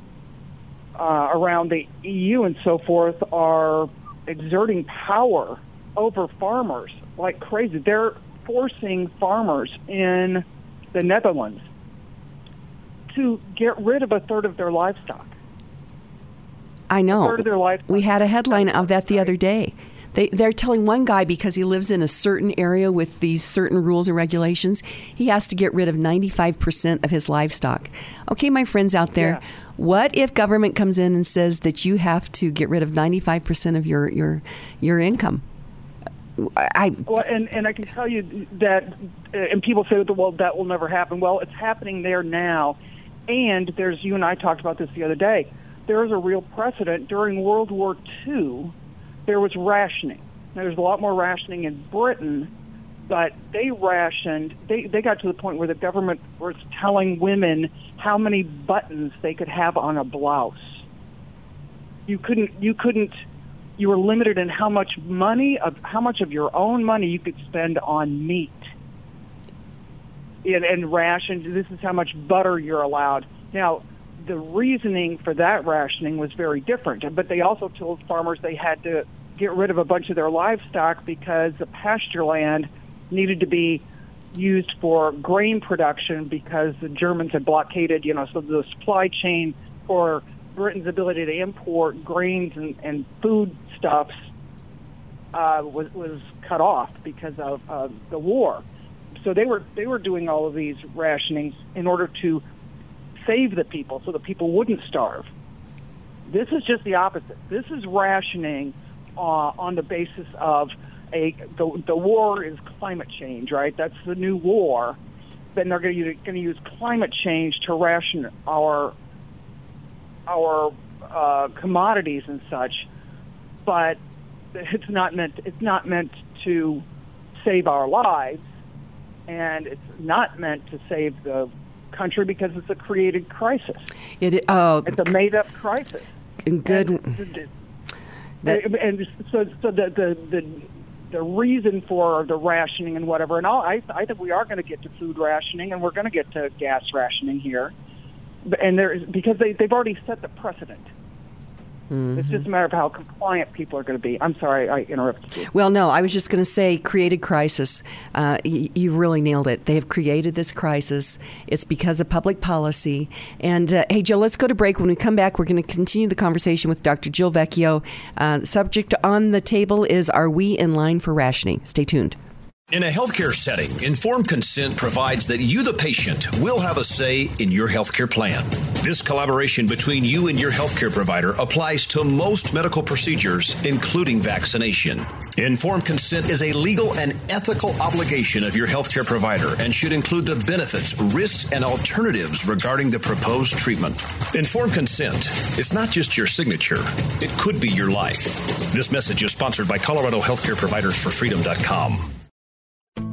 uh, around the EU and so forth are exerting power over farmers like crazy. They're forcing farmers in the Netherlands to get rid of a third of their livestock. I know. third of their life- We had a headline of that the other day. They, they're telling one guy because he lives in a certain area with these certain rules and regulations, he has to get rid of 95% of his livestock. Okay, my friends out there, Yeah. what if government comes in and says that you have to get rid of 95% of your, your, your income? I, Well, and and I can tell you that, uh, and people say, well, that will never happen. Well, it's happening there now, and there's you and I talked about this the other day. There is a real precedent during World War II. There was rationing. Now, there's a lot more rationing in Britain, but they rationed. They they got to the point where the government was telling women how many buttons they could have on a blouse. You couldn't. You couldn't you were limited in how much money of how much of your own money you could spend on meat and, and rationed. This is how much butter you're allowed. Now, the reasoning for that rationing was very different, but they also told farmers they had to get rid of a bunch of their livestock because the pasture land needed to be used for grain production because the Germans had blockaded, you know, so the supply chain for Britain's ability to import grains and, and foodstuffs uh, was was cut off because of uh, the war. So they were they were doing all of these rationings in order to save the people, so the people wouldn't starve. This is just the opposite. This is rationing uh, on the basis of a the, the war is climate change, right? That's the new war. Then they're going to use climate change to ration our our uh, commodities and such, but it's not meant it's not meant to save our lives, and it's not meant to save the country because it's a created crisis. it, oh, It's a made up crisis. good. And, That- and so, so the, the the the reason for the rationing and whatever, and all, I I think we are going to get to food rationing, and we're going to get to gas rationing here, and there is because they they've already set the precedent. It's just a matter of how compliant people are going to be. I'm sorry, I interrupted you. Well, no, I was just going to say created crisis. Uh, y- you really nailed it. They have created this crisis. It's because of public policy. And uh, hey, Jill, let's go to break. When we come back, we're going to continue the conversation with Dr. Jill Vecchio. Uh, the subject on the table is Are we in line for rationing? Stay tuned. In a healthcare setting, informed consent provides that you, the patient, will have a say in your healthcare plan. This collaboration between you and your healthcare provider applies to most medical procedures, including vaccination. Informed consent is a legal and ethical obligation of your healthcare provider and should include the benefits, risks, and alternatives regarding the proposed treatment. Informed consent is not just your signature, it could be your life. This message is sponsored by Colorado Healthcare Providers for Freedom.com.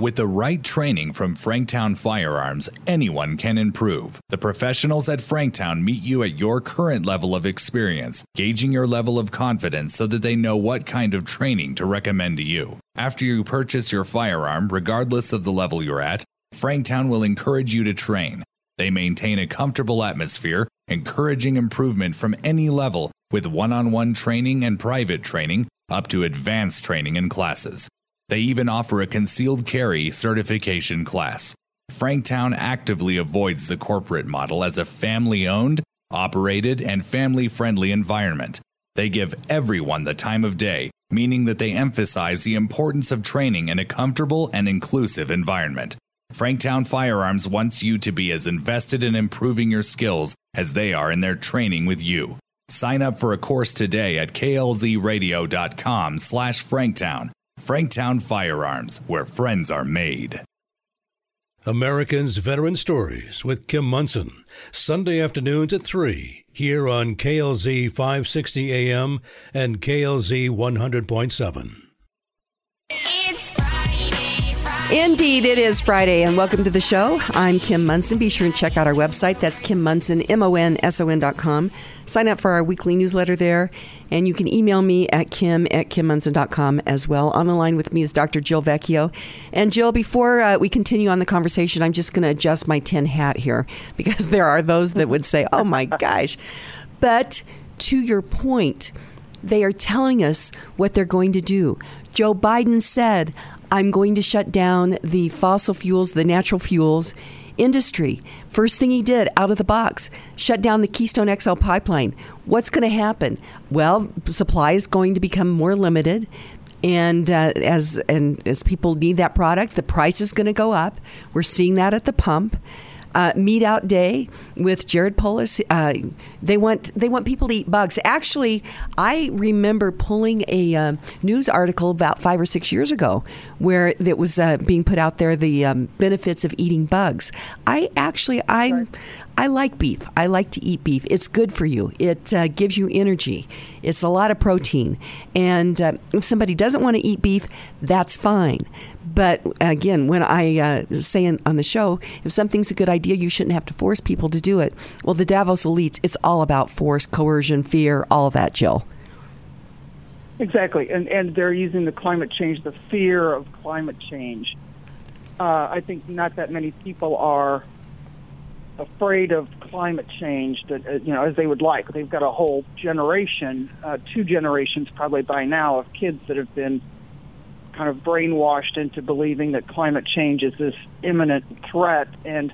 With the right training from Franktown Firearms, anyone can improve. The professionals at Franktown meet you at your current level of experience, gauging your level of confidence so that they know what kind of training to recommend to you. After you purchase your firearm, regardless of the level you're at, Franktown will encourage you to train. They maintain a comfortable atmosphere, encouraging improvement from any level with one on one training and private training up to advanced training and classes. They even offer a concealed carry certification class. Franktown actively avoids the corporate model as a family owned, operated, and family friendly environment. They give everyone the time of day, meaning that they emphasize the importance of training in a comfortable and inclusive environment. Franktown Firearms wants you to be as invested in improving your skills as they are in their training with you. Sign up for a course today at klzradio.com slash franktown. Franktown Firearms, where friends are made. Americans Veteran Stories with Kim Monson, Sunday afternoons at 3 here on KLZ 560 AM and KLZ 100.7. Indeed, it is Friday, and welcome to the show. I'm Kim Monson. Be sure and check out our website. That's Kim Monson, M O N S O N dot com. Sign up for our weekly newsletter there, and you can email me at kim at kimmonson.com as well. On the line with me is Dr. Jill Vecchio. And Jill, before uh, we continue on the conversation, I'm just going to adjust my tin hat here because there are those that would say, oh my gosh. But to your point, they are telling us what they're going to do. Joe Biden said, I'm going to shut down the fossil fuels, the natural fuels industry. First thing he did out of the box, shut down the Keystone XL pipeline. What's going to happen? Well, supply is going to become more limited. And uh, as and as people need that product, the price is going to go up. We're seeing that at the pump uh, meat out day with Jared Polis. Uh, they want they want people to eat bugs. Actually, I remember pulling a uh, news article about five or six years ago where it was uh, being put out there the um, benefits of eating bugs. I actually I I like beef. I like to eat beef. It's good for you. It uh, gives you energy. It's a lot of protein. And uh, if somebody doesn't want to eat beef, that's fine. But again, when I uh, say in, on the show, if something's a good idea, you shouldn't have to force people to do it. Well, the Davos elites, it's all about force, coercion, fear, all that, Jill. Exactly, and and they're using the climate change, the fear of climate change. Uh, I think not that many people are afraid of climate change that uh, you know as they would like. They've got a whole generation, uh, two generations probably by now, of kids that have been kind of brainwashed into believing that climate change is this imminent threat. And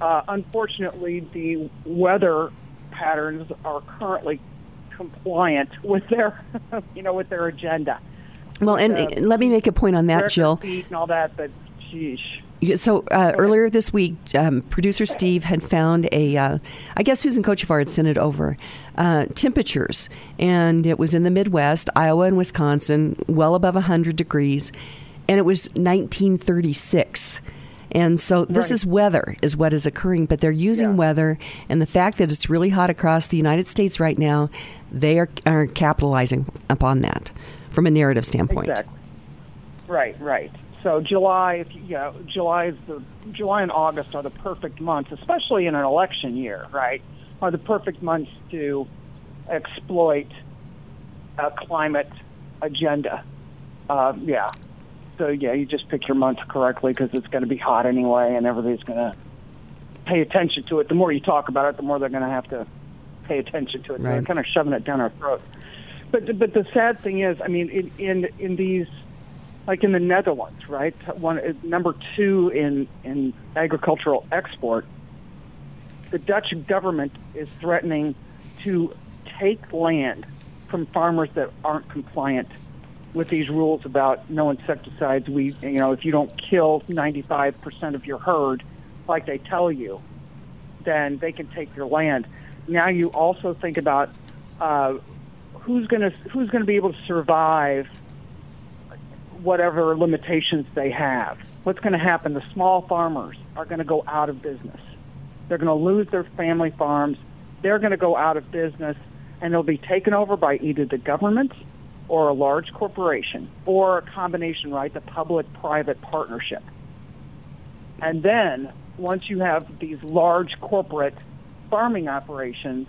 uh, unfortunately, the weather patterns are currently compliant with their, you know, with their agenda. Well, and Uh, let me make a point on that, Jill. and all that, but. Yeah, So uh, earlier this week, um, producer Steve had found a, uh, I guess Susan Kochevar had sent it over, uh, temperatures, and it was in the Midwest, Iowa and Wisconsin, well above 100 degrees, and it was 1936. And so this Right. is weather, is what is occurring, but they're using weather and the fact that it's really hot across the United States right now, they are, are capitalizing upon that from a narrative standpoint. Exactly. Right, right. So July, if you, yeah, July is the July and August are the perfect months, especially in an election year, right? Are the perfect months to exploit a climate agenda. Uh, yeah. So yeah, you just pick your months correctly because it's going to be hot anyway, and everybody's going to pay attention to it. The more you talk about it, the more they're going to have to pay attention to it. So they're kind of shoving it down our throats. But but the sad thing is, I mean, in in, in these like in the Netherlands, right? One uh, number two in in agricultural export. The Dutch government is threatening to take land from farmers that aren't compliant with these rules about no insecticides. We, you know, if you don't kill 95% of your herd, like they tell you, then they can take your land. Now you also think about uh, who's going to who's going to be able to survive whatever limitations they have. What's going to happen? The small farmers are going to go out of business. They're going to lose their family farms. They're going to go out of business, and they'll be taken over by either the government or a large corporation or a combination, right? The public-private partnership. And then once you have these large corporate farming operations,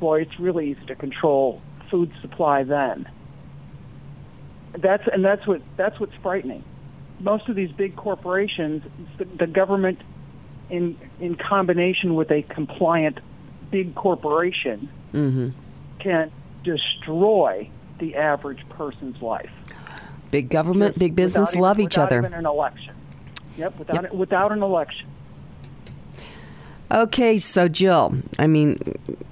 boy, it's really easy to control food supply then. That's and that's what that's what's frightening. Most of these big corporations, the, the government, in in combination with a compliant big corporation, Mm-hmm. can destroy the average person's life. Big government, big business Without even- love each other. Even an election. Yep. Without without an election. Okay, so Jill, I mean,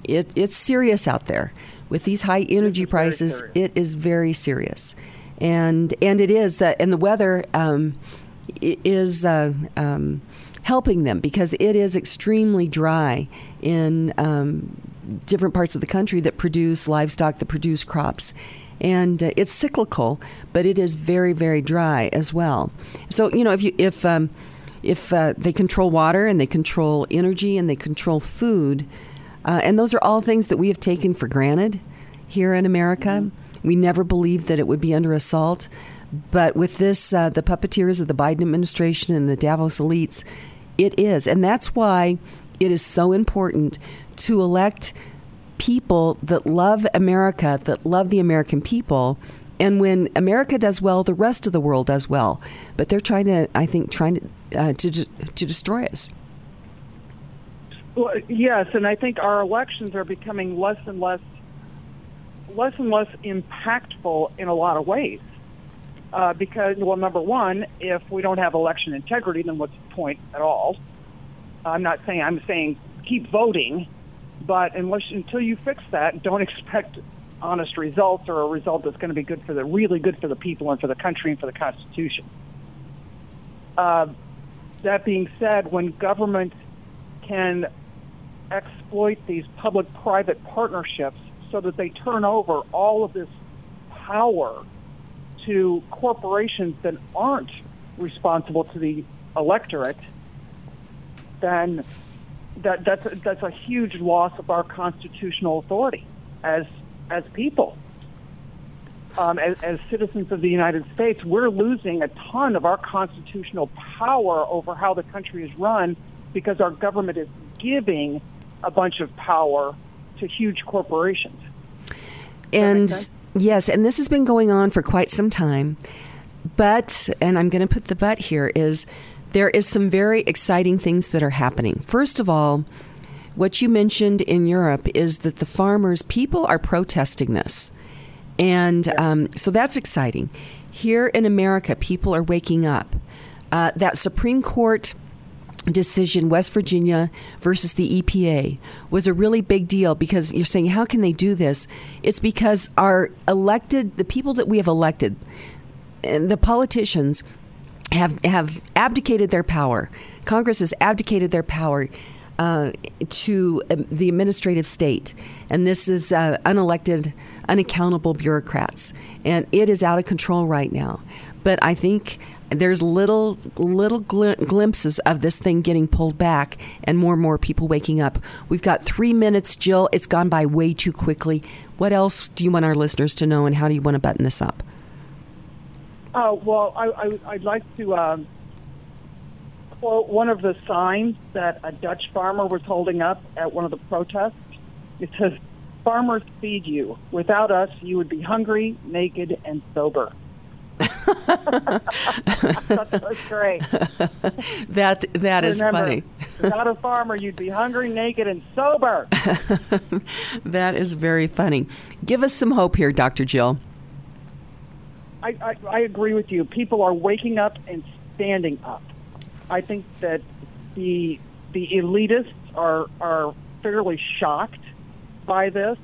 it, it's serious out there. with these high energy prices, it is very serious, and and it is that, and the weather um, is. Uh, um, helping them because it is extremely dry in um, different parts of the country that produce livestock that produce crops and uh, it's cyclical but it is very very dry as well so you know if you if um, if uh, they control water and they control energy and they control food uh, and those are all things that we have taken for granted here in america we never believed that it would be under assault but with this, uh, the puppeteers of the Biden administration and the Davos elites, it is. And that's why it is so important to elect people that love America, that love the American people. And when America does well, the rest of the world does well. But they're trying to, I think, trying to, uh, to, to destroy us. Well, yes, and I think our elections are becoming less and less, less and less impactful in a lot of ways. Uh, because, well, number one, if we don't have election integrity, then what's the point at all? I'm not saying I'm saying keep voting, but unless until you fix that, don't expect honest results or a result that's going to be good for the really good for the people and for the country and for the Constitution. Uh, that being said, when government can exploit these public-private partnerships so that they turn over all of this power to corporations that aren't responsible to the electorate, then that, that's that's a huge loss of our constitutional authority as as people. Um, as, as citizens of the United States, we're losing a ton of our constitutional power over how the country is run because our government is giving a bunch of power to huge corporations. And yes, and this has been going on for quite some time. But, and I'm going to put the but here, is there is some very exciting things that are happening. First of all, what you mentioned in Europe is that the farmers, people are protesting this. And um, so that's exciting. Here in America, people are waking up. Uh, that Supreme Court decision, West Virginia versus the EPA, was a really big deal because you're saying, how can they do this? It's because our elected, the people that we have elected, and the politicians have have abdicated their power. Congress has abdicated their power uh, to um, the administrative state, and this is uh, unelected, unaccountable bureaucrats, and it is out of control right now. But I think there's little little gl- glimpses of this thing getting pulled back, and more and more people waking up. We've got three minutes, Jill. It's gone by way too quickly. What else do you want our listeners to know, and how do you want to button this up? Oh well, I, I'd like to um, quote one of the signs that a Dutch farmer was holding up at one of the protests. It says, "Farmers feed you. Without us, you would be hungry, naked, and sober." That's great. that that is Remember, funny. Without a farmer, you'd be hungry, naked, and sober. that is very funny. Give us some hope here, Dr. Jill. I, I, I agree with you. People are waking up and standing up. I think that the the elitists are are fairly shocked by this.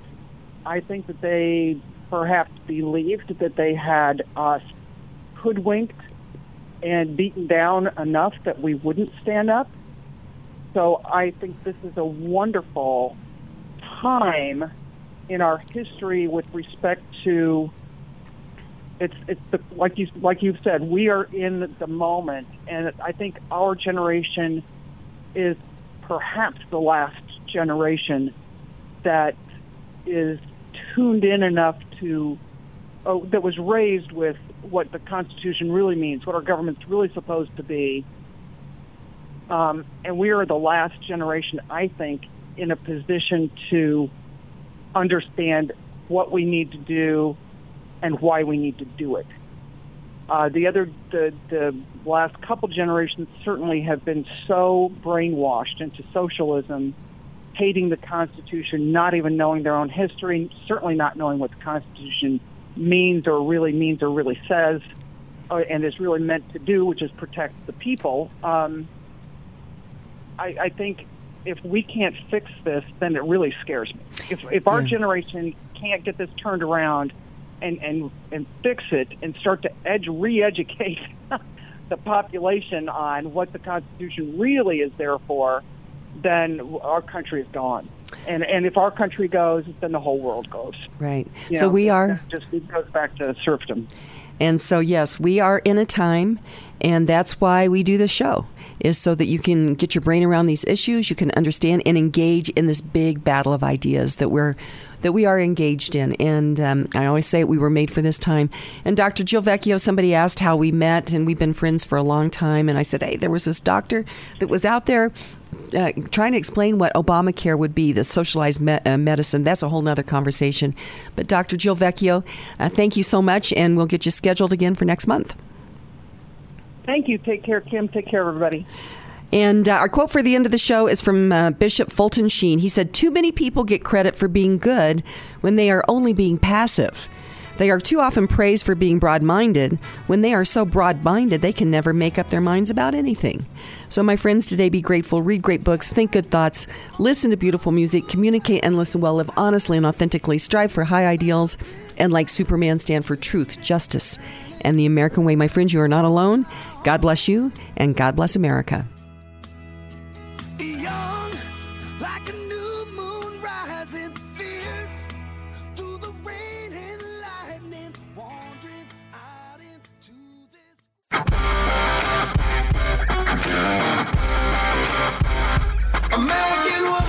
I think that they perhaps believed that they had us hoodwinked and beaten down enough that we wouldn't stand up. So I think this is a wonderful time in our history with respect to it's it's the, like you like you've said we are in the moment and I think our generation is perhaps the last generation that is tuned in enough to oh, that was raised with what the Constitution really means, what our government's really supposed to be. Um, and we are the last generation, I think, in a position to understand what we need to do and why we need to do it. Uh, the other, the, the last couple generations certainly have been so brainwashed into socialism, hating the Constitution, not even knowing their own history, certainly not knowing what the Constitution means or really means or really says, uh, and is really meant to do, which is protect the people. Um, I, I think if we can't fix this, then it really scares me. If, if our Yeah. generation can't get this turned around and and and fix it and start to edge re-educate the population on what the Constitution really is there for, then our country is gone. And and if our country goes, then the whole world goes. Right. You so know, we are. just it goes back to serfdom. And so, yes, we are in a time, and that's why we do the show, is so that you can get your brain around these issues, you can understand and engage in this big battle of ideas that we're that we are engaged in. And um, I always say we were made for this time. And Dr. Jill Vecchio, somebody asked how we met, and we've been friends for a long time. And I said, hey, there was this doctor that was out there uh, trying to explain what Obamacare would be, the socialized me- uh, medicine. That's a whole nother conversation. But Dr. Jill Vecchio, uh, thank you so much, and we'll get you scheduled again for next month. Thank you. Take care, Kim. Take care, everybody. And uh, our quote for the end of the show is from uh, Bishop Fulton Sheen. He said, Too many people get credit for being good when they are only being passive. They are too often praised for being broad minded when they are so broad minded they can never make up their minds about anything. So, my friends, today be grateful, read great books, think good thoughts, listen to beautiful music, communicate and listen well, live honestly and authentically, strive for high ideals, and like Superman, stand for truth, justice, and the American way. My friends, you are not alone. God bless you, and God bless America.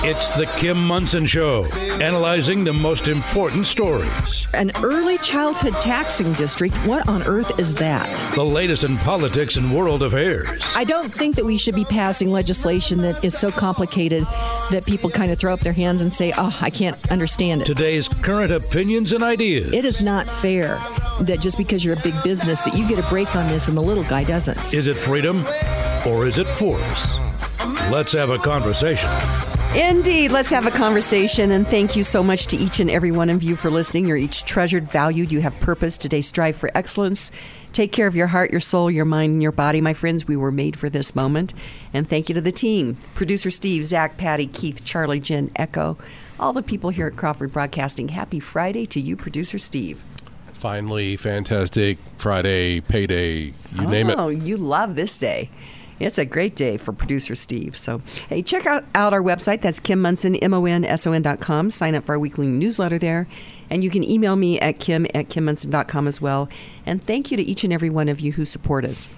It's the Kim Monson Show, analyzing the most important stories. An early childhood taxing district? What on earth is that? The latest in politics and world affairs. I don't think that we should be passing legislation that is so complicated that people kind of throw up their hands and say, oh, I can't understand it. Today's current opinions and ideas. It is not fair that just because you're a big business that you get a break on this and the little guy doesn't. Is it freedom or is it force? Let's have a conversation. Indeed. Let's have a conversation. And thank you so much to each and every one of you for listening. You're each treasured, valued. You have purpose. Today, strive for excellence. Take care of your heart, your soul, your mind, and your body. My friends, we were made for this moment. And thank you to the team producer Steve, Zach, Patty, Keith, Charlie, Jen, Echo, all the people here at Crawford Broadcasting. Happy Friday to you, producer Steve. Finally, fantastic Friday, payday, you name it. Oh, you love this day. It's a great day for producer Steve. So, hey, check out, out our website. That's Kim Monson, M-O-N-S-O-N dot com. Sign up for our weekly newsletter there. And you can email me at kim at kimmonson.com as well. And thank you to each and every one of you who support us.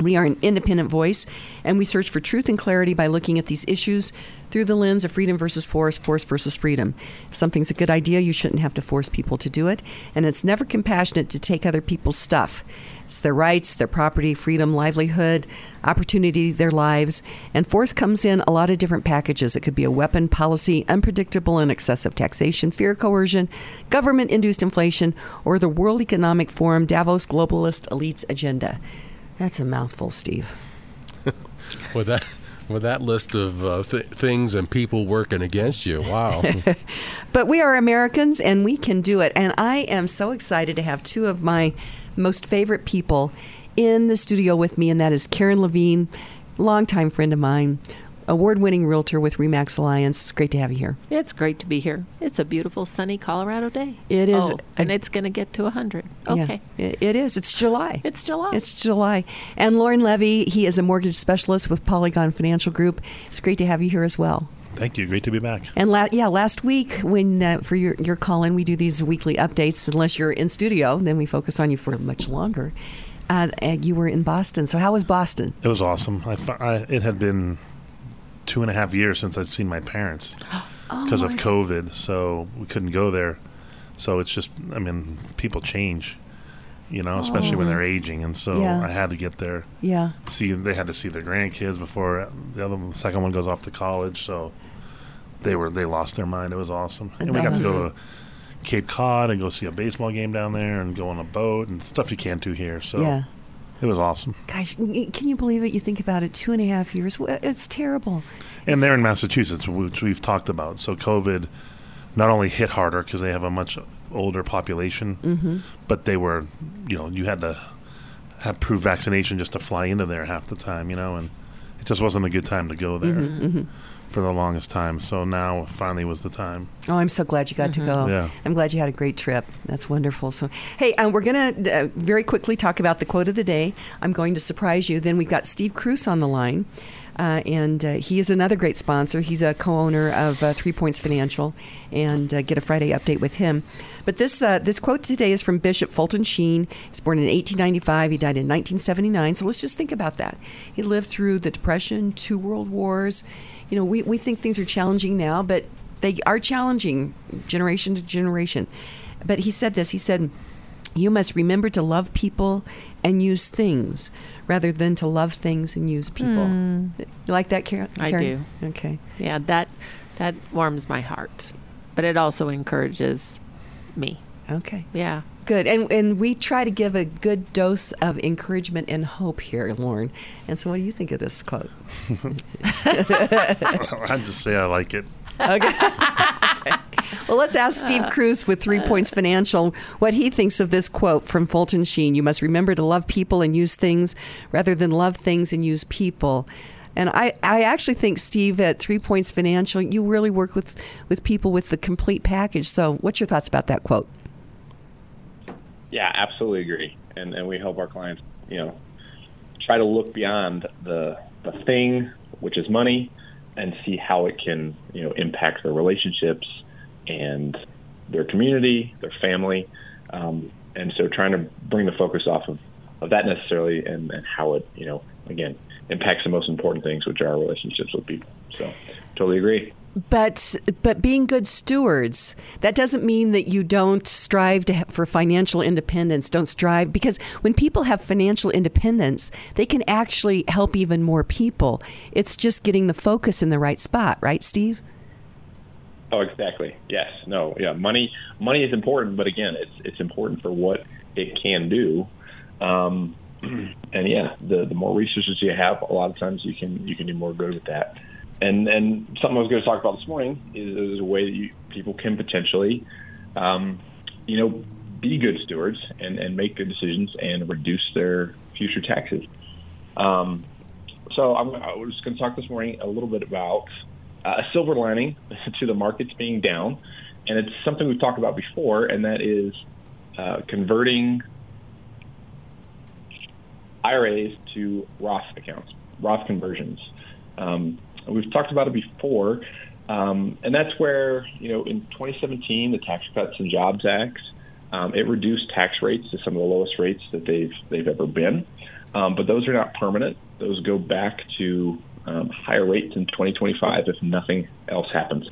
We are an independent voice, and we search for truth and clarity by looking at these issues through the lens of freedom versus force, force versus freedom. If something's a good idea, you shouldn't have to force people to do it. And it's never compassionate to take other people's stuff. It's their rights, their property, freedom, livelihood, opportunity, their lives. And force comes in a lot of different packages. It could be a weapon, policy, unpredictable and excessive taxation, fear, coercion, government induced inflation, or the World Economic Forum Davos globalist elites agenda. That's a mouthful, Steve. with that with that list of uh, th- things and people working against you. Wow. But we are Americans and we can do it. And I am so excited to have two of my most favorite people in the studio with me, and that is Karen Levine, longtime friend of mine, award winning realtor with RE/MAX Alliance. It's great to have you here. It's great to be here. It's a beautiful, sunny Colorado day. It is. Oh, and it's going to get to 100. Okay. Yeah, it- it is. It's July. It's July. It's July. And Lorne Levy, he is a mortgage specialist with Polygon Financial Group. It's great to have you here as well. Thank you. Great to be back. And la- yeah, last week when uh, for your your call in, we do these weekly updates. Unless you're in studio, then we focus on you for much longer. Uh, and you were in Boston. So how was Boston? It was awesome. I, I, it had been two and a half years since I'd seen my parents because of COVID, so we couldn't go there. So it's just, I mean, people change, you know, especially when Oh. they're aging, and so Yeah. I had to get there. Yeah. See, they had to see their grandkids before the other, the second one goes off to college. So they were they lost their mind. It was awesome, and we got to go to Cape Cod and go see a baseball game down there, and go on a boat and stuff you can't do here. So Yeah. it was awesome. Gosh, can you believe it? You think about it, two and a half years. It's terrible. And they're in Massachusetts, which we've talked about. So COVID not only hit harder because they have a much older population, Mhm. but they were, you know, you had to have proof vaccination just to fly into there half the time, you know, and it just wasn't a good time to go there Mhm, mhm. For the longest time. So now finally was the time. Oh, I'm so glad you got to go. Yeah. I'm glad you had a great trip. That's wonderful. So, hey, um, we're going to uh, very quickly talk about the quote of the day. I'm going to surprise you. Then we've got Steve Cruz on the line. Uh, and uh, he is another great sponsor. He's a co-owner of uh, Three Points Financial, and uh, get a Friday update with him. But this uh, this quote today is from Bishop Fulton Sheen. He was born in 1895. He died in 1979. So let's just think about that. He lived through the Depression, two World Wars. You know, we, we think things are challenging now, but they are challenging generation to generation. But he said this. He said. You must remember to love people and use things rather than to love things and use people. Hmm. You like that, Karen? I Karen? do. Okay. Yeah, that that warms my heart, but it also encourages me. Okay. Yeah. Good. And and we try to give a good dose of encouragement and hope here, Lorne. And so what do you think of this quote? I'd just say I like it. Okay. Well, let's ask Steve Cruz with Three Points Financial what he thinks of this quote from Fulton Sheen. You must remember to love people and use things rather than love things and use people. And I, I actually think, Steve, at Three Points Financial, you really work with, with people with the complete package. So, what's your thoughts about that quote? Yeah, absolutely agree. And and we help our clients, you know, try to look beyond the the thing, which is money, and see how it can, you know, impact their relationships and their community, their family. Um, and so trying to bring the focus off of, of that necessarily and, and how it, you know, again, impacts the most important things, which are our relationships with people. So totally agree. But but being good stewards, that doesn't mean that you don't strive to ha- for financial independence. Don't strive because when people have financial independence, they can actually help even more people. It's just getting the focus in the right spot, right, Steve? Oh, exactly. Yes. No. Yeah. Money. Money is important, but again, it's it's important for what it can do. Um, and yeah, the the more resources you have, a lot of times you can you can do more good with that. And and something I was going to talk about this morning is, is a way that you, people can potentially, um, you know, be good stewards and and make good decisions and reduce their future taxes. Um, so I'm, I was going to talk this morning a little bit about uh, a silver lining to the markets being down, and it's something we've talked about before, and that is uh, converting IRAs to Roth accounts, Roth conversions. Um, we've talked about it before, um, and that's where you know in 2017 the Tax Cuts and Jobs Act um, it reduced tax rates to some of the lowest rates that they've they've ever been, um, but those are not permanent. Those go back to um, higher rates in 2025 if nothing else happens.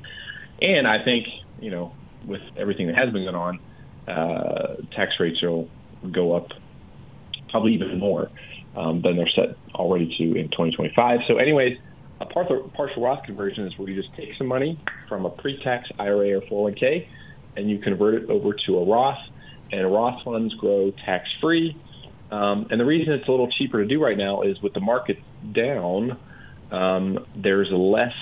And I think you know with everything that has been going on, uh, tax rates will go up probably even more um, than they're set already to in 2025. So, anyways, a partial, Roth conversion is where you just take some money from a pre-tax IRA or 401k and you convert it over to a Roth, and Roth funds grow tax-free. Um, and the reason it's a little cheaper to do right now is with the market down, um, there's less,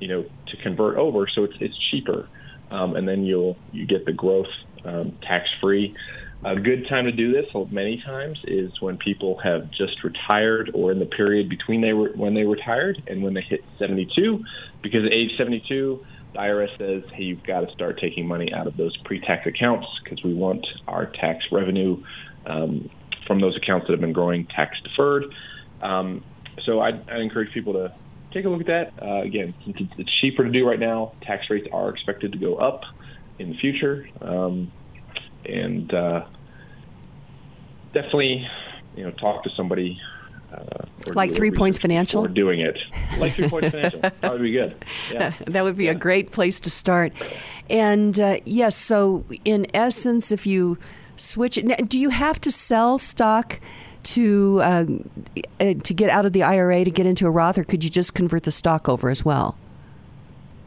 you know, to convert over, so it's it's cheaper, um, and then you'll you get the growth um, tax-free. A good time to do this, many times, is when people have just retired or in the period between they were when they retired and when they hit 72, because at age 72, the IRS says, "Hey, you've got to start taking money out of those pre-tax accounts because we want our tax revenue um, from those accounts that have been growing tax deferred." Um, so I, I encourage people to take a look at that. Uh, again, since it's, cheaper to do right now, tax rates are expected to go up in the future. Um, and uh, definitely, you know, talk to somebody. Uh, Like Three Points Financial? before doing it. Like Three Points Financial. That would be good. Yeah. that would be a great place to start. And uh, yes, so in essence, if you switch it, do you have to sell stock to uh, uh, to get out of the IRA to get into a Roth, or could you just convert the stock over as well?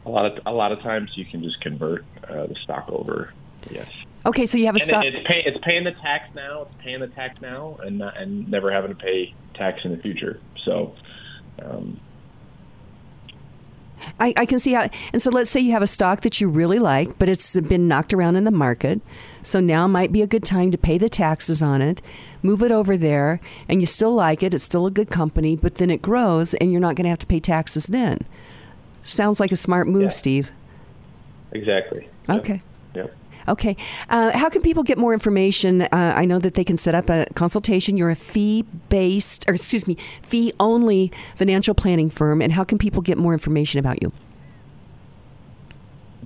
A lot of a lot of times you can just convert uh, the stock over. Yes. Okay, so you have a stock. it- it's pay, it's paying the tax now. It's paying the tax now, and not, and never having to pay tax in the future. So, um, I, I can see how. And so let's say you have a stock that you really like, but it's been knocked around in the market. So now might be a good time to pay the taxes on it. move it over there, and you still like it. It's still a good company, but then it grows, and you're not going to have to pay taxes then. Sounds like a smart move, Yeah. Steve. Exactly. Okay. Okay. Uh, how can people get more information? Uh, I know that they can set up a consultation. You're a fee based, or excuse me, fee only financial planning firm. And how can people get more information about you?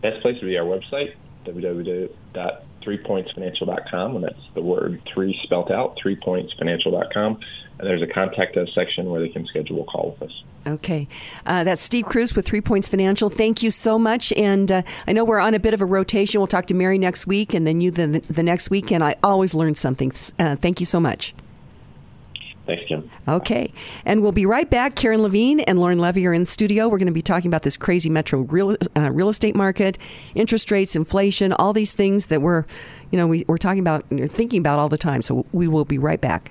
Best place would be our website, www.threepointsfinancial.com, and that's the word three spelt out, threepointsfinancial.com. And there's a contact us section where they can schedule a call with us. Okay. Uh, that's Steve Cruz with Three Points Financial. Thank you so much. And uh, I know we're on a bit of a rotation. We'll talk to Mary next week and then you the, the next week. And I always learn something. Uh, thank you so much. Thanks, Kim. Okay. And we'll be right back. Karen Levine and Lorne Levy are in studio. We're going to be talking about this crazy metro real, uh, real estate market, interest rates, inflation, all these things that we're, you know, we, we're talking about, and thinking about all the time. So we will be right back.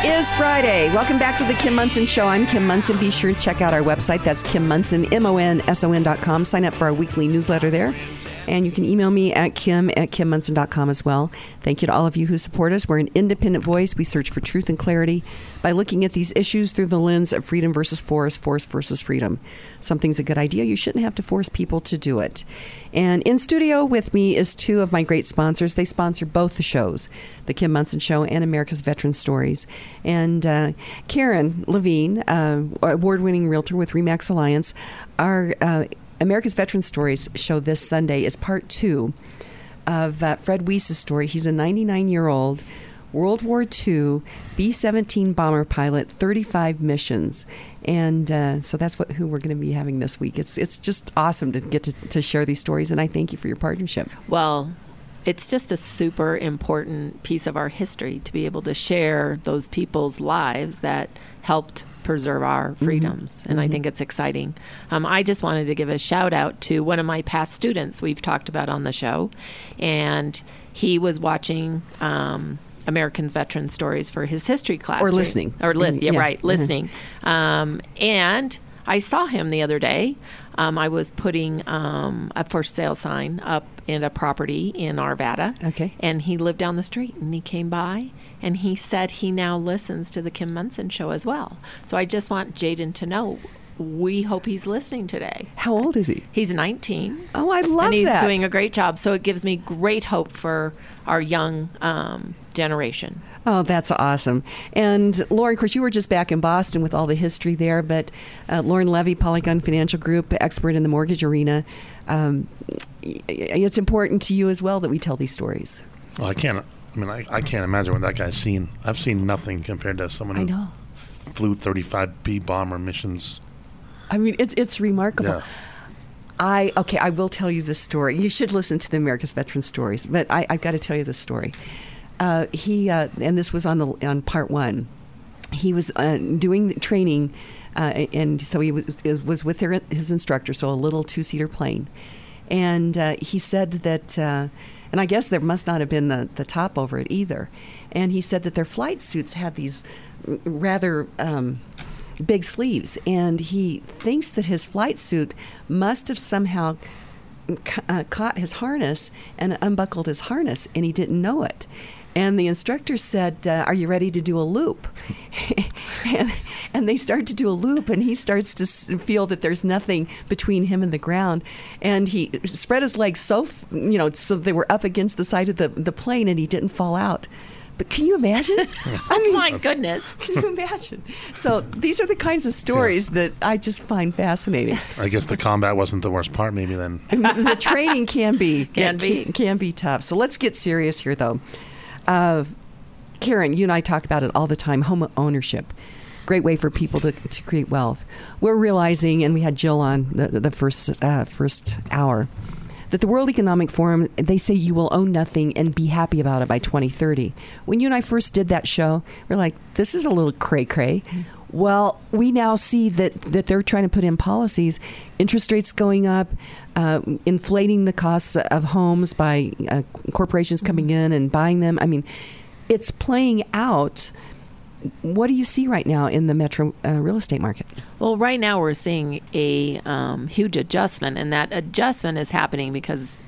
It is Friday. Welcome back to the Kim Monson Show. I'm Kim Monson. Be sure to check out our website. That's Kim Monson, M O N S O N dot com. Sign up for our weekly newsletter there. And you can email me at kim at kimmonson.com as well. Thank you to all of you who support us. We're an independent voice. We search for truth and clarity by looking at these issues through the lens of freedom versus force, force versus freedom. Something's a good idea. You shouldn't have to force people to do it. And in studio with me is two of my great sponsors. They sponsor both the shows, The Kim Monson Show and America's Veteran Stories. And uh, Karen Levine, uh, award winning realtor with RE/MAX Alliance, our uh, America's Veteran Stories show this Sunday is part two of uh, Fred Weiss's story. He's a 99 year old World War II B 17 bomber pilot, 35 missions. And uh, so that's what who we're going to be having this week. It's it's just awesome to get to, to share these stories, and I thank you for your partnership. Well, it's just a super important piece of our history to be able to share those people's lives that helped preserve our freedoms. And I Mhm. think it's exciting. Um, I just wanted to give a shout out to one of my past students we've talked about on the show. And he was watching. Um, Americans Veteran Stories for his history class, Or listening. or li- Mm, yeah, yeah. right, Mhm. listening. Um, and I saw him the other day. Um, I was putting um, a for sale sign up in a property in Arvada. Okay. And he lived down the street and he came by and he said he now listens to the Kim Monson show as well. So I just want Jaden to know we hope he's listening today. How old is he? He's 19. Oh, I love that. And he's that. doing a great job. So it gives me great hope for our young um, generation. Oh, that's awesome. And Lorne, of course, you were just back in Boston with all the history there, but uh, Lorne Levy, Polygon Financial Group, expert in the mortgage arena. Um, it's important to you as well that we tell these stories. Well, I can't. I mean, I, I can't imagine what that guy's seen. I've seen nothing compared to someone who I know. flew 35B bomber missions. I mean, it's it's remarkable. Yeah. I okay, I will tell you this story. You should listen to the America's Veteran Stories, but I, I've got to tell you this story. Uh, he uh, and this was on the on part one. He was uh, doing the training, uh, and so he was was with their, his instructor. So a little two seater plane, and uh, he said that. And I guess there must not have been the, the top over it either. And he said that their flight suits had these rather um, big sleeves, and he thinks that his flight suit must have somehow ca- uh, caught his harness and unbuckled his harness, and he didn't know it. And the instructor said, uh, "Are you ready to do a loop?" and, and they start to do a loop, and he starts to feel that there's nothing between him and the ground, and he spread his legs so f- you know so they were up against the side of the the plane, and he didn't fall out. But can you imagine? I mean, my goodness. Can you imagine? So these are the kinds of stories that I just find fascinating. I guess the combat wasn't the worst part, maybe then. The training can be Can be. can, can be tough. So let's get serious here, though. Uh, Karen, you and I talk about it all the time. Home ownership, great way for people to, to create wealth. We're realizing, and we had Jill on the, the first uh, first hour, that the World Economic Forum they say you will own nothing and be happy about it by 2030. When you and I first did that show, we're like, this is a little cray cray. Well, we now see that, that they're trying to put in policies, interest rates going up, uh, inflating the costs of homes by uh, corporations coming in and buying them. I mean, it's playing out. What do you see right now in the metro uh, real estate market? Well, right now we're seeing a um, huge adjustment, and that adjustment is happening because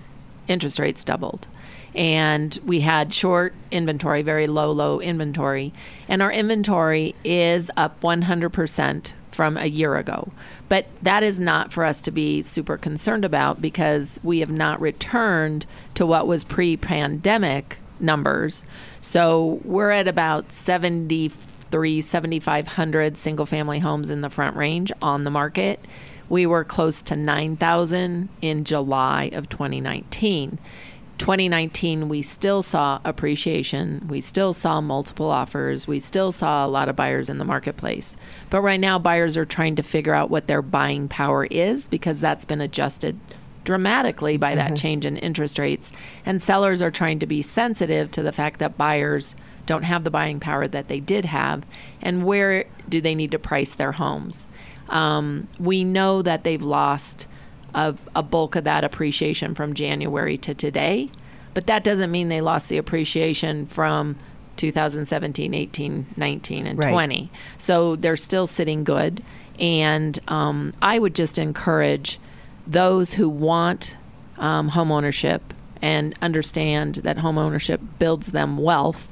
interest rates doubled. And we had short inventory, very low, low inventory. And our inventory is up 100% from a year ago. But that is not for us to be super concerned about because we have not returned to what was pre pandemic numbers. So we're at about 73, 7,500 single family homes in the front range on the market. We were close to 9,000 in July of 2019. 2019, we still saw appreciation. We still saw multiple offers. We still saw a lot of buyers in the marketplace. But right now, buyers are trying to figure out what their buying power is because that's been adjusted dramatically by that Mhm. change in interest rates. And sellers are trying to be sensitive to the fact that buyers don't have the buying power that they did have. And where do they need to price their homes? Um, we know that they've lost a, a bulk of that appreciation from January to today, but that doesn't mean they lost the appreciation from 2017, 18, 19, and Right. 20. So they're still sitting good. And um, I would just encourage those who want um, home ownership and understand that home ownership builds them wealth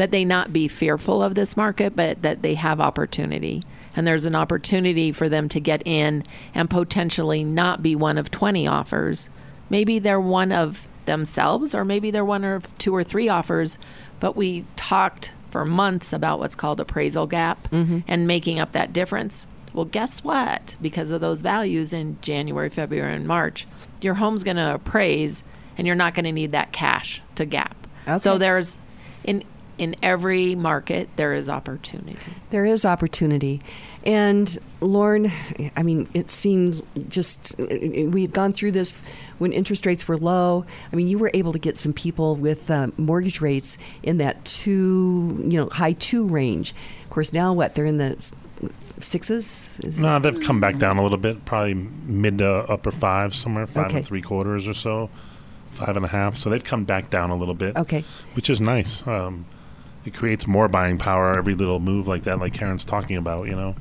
that they not be fearful of this market, but that they have opportunity. And there's an opportunity for them to get in and potentially not be one of 20 offers. Maybe they're one of themselves, or maybe they're one of two or three offers. But we talked for months about what's called appraisal gap Mhm. and making up that difference. Well, guess what? Because of those values in January, February, and March, your home's going to appraise and you're not going to need that cash to gap. So there's in in every market there is opportunity. There is opportunity. And Lorne, I mean, it seemed just, we had gone through this when interest rates were low. I mean, you were able to get some people with uh, mortgage rates in that two, you know, high two range. Of course, now what? They're in the sixes? Is No, they've come back down a little bit, probably mid to upper five, somewhere five Okay. and three quarters or so, five and a half. So they've come back down a little bit. Okay. which is nice. Um, it creates more buying power every little move like that, like Karen's talking about, you know.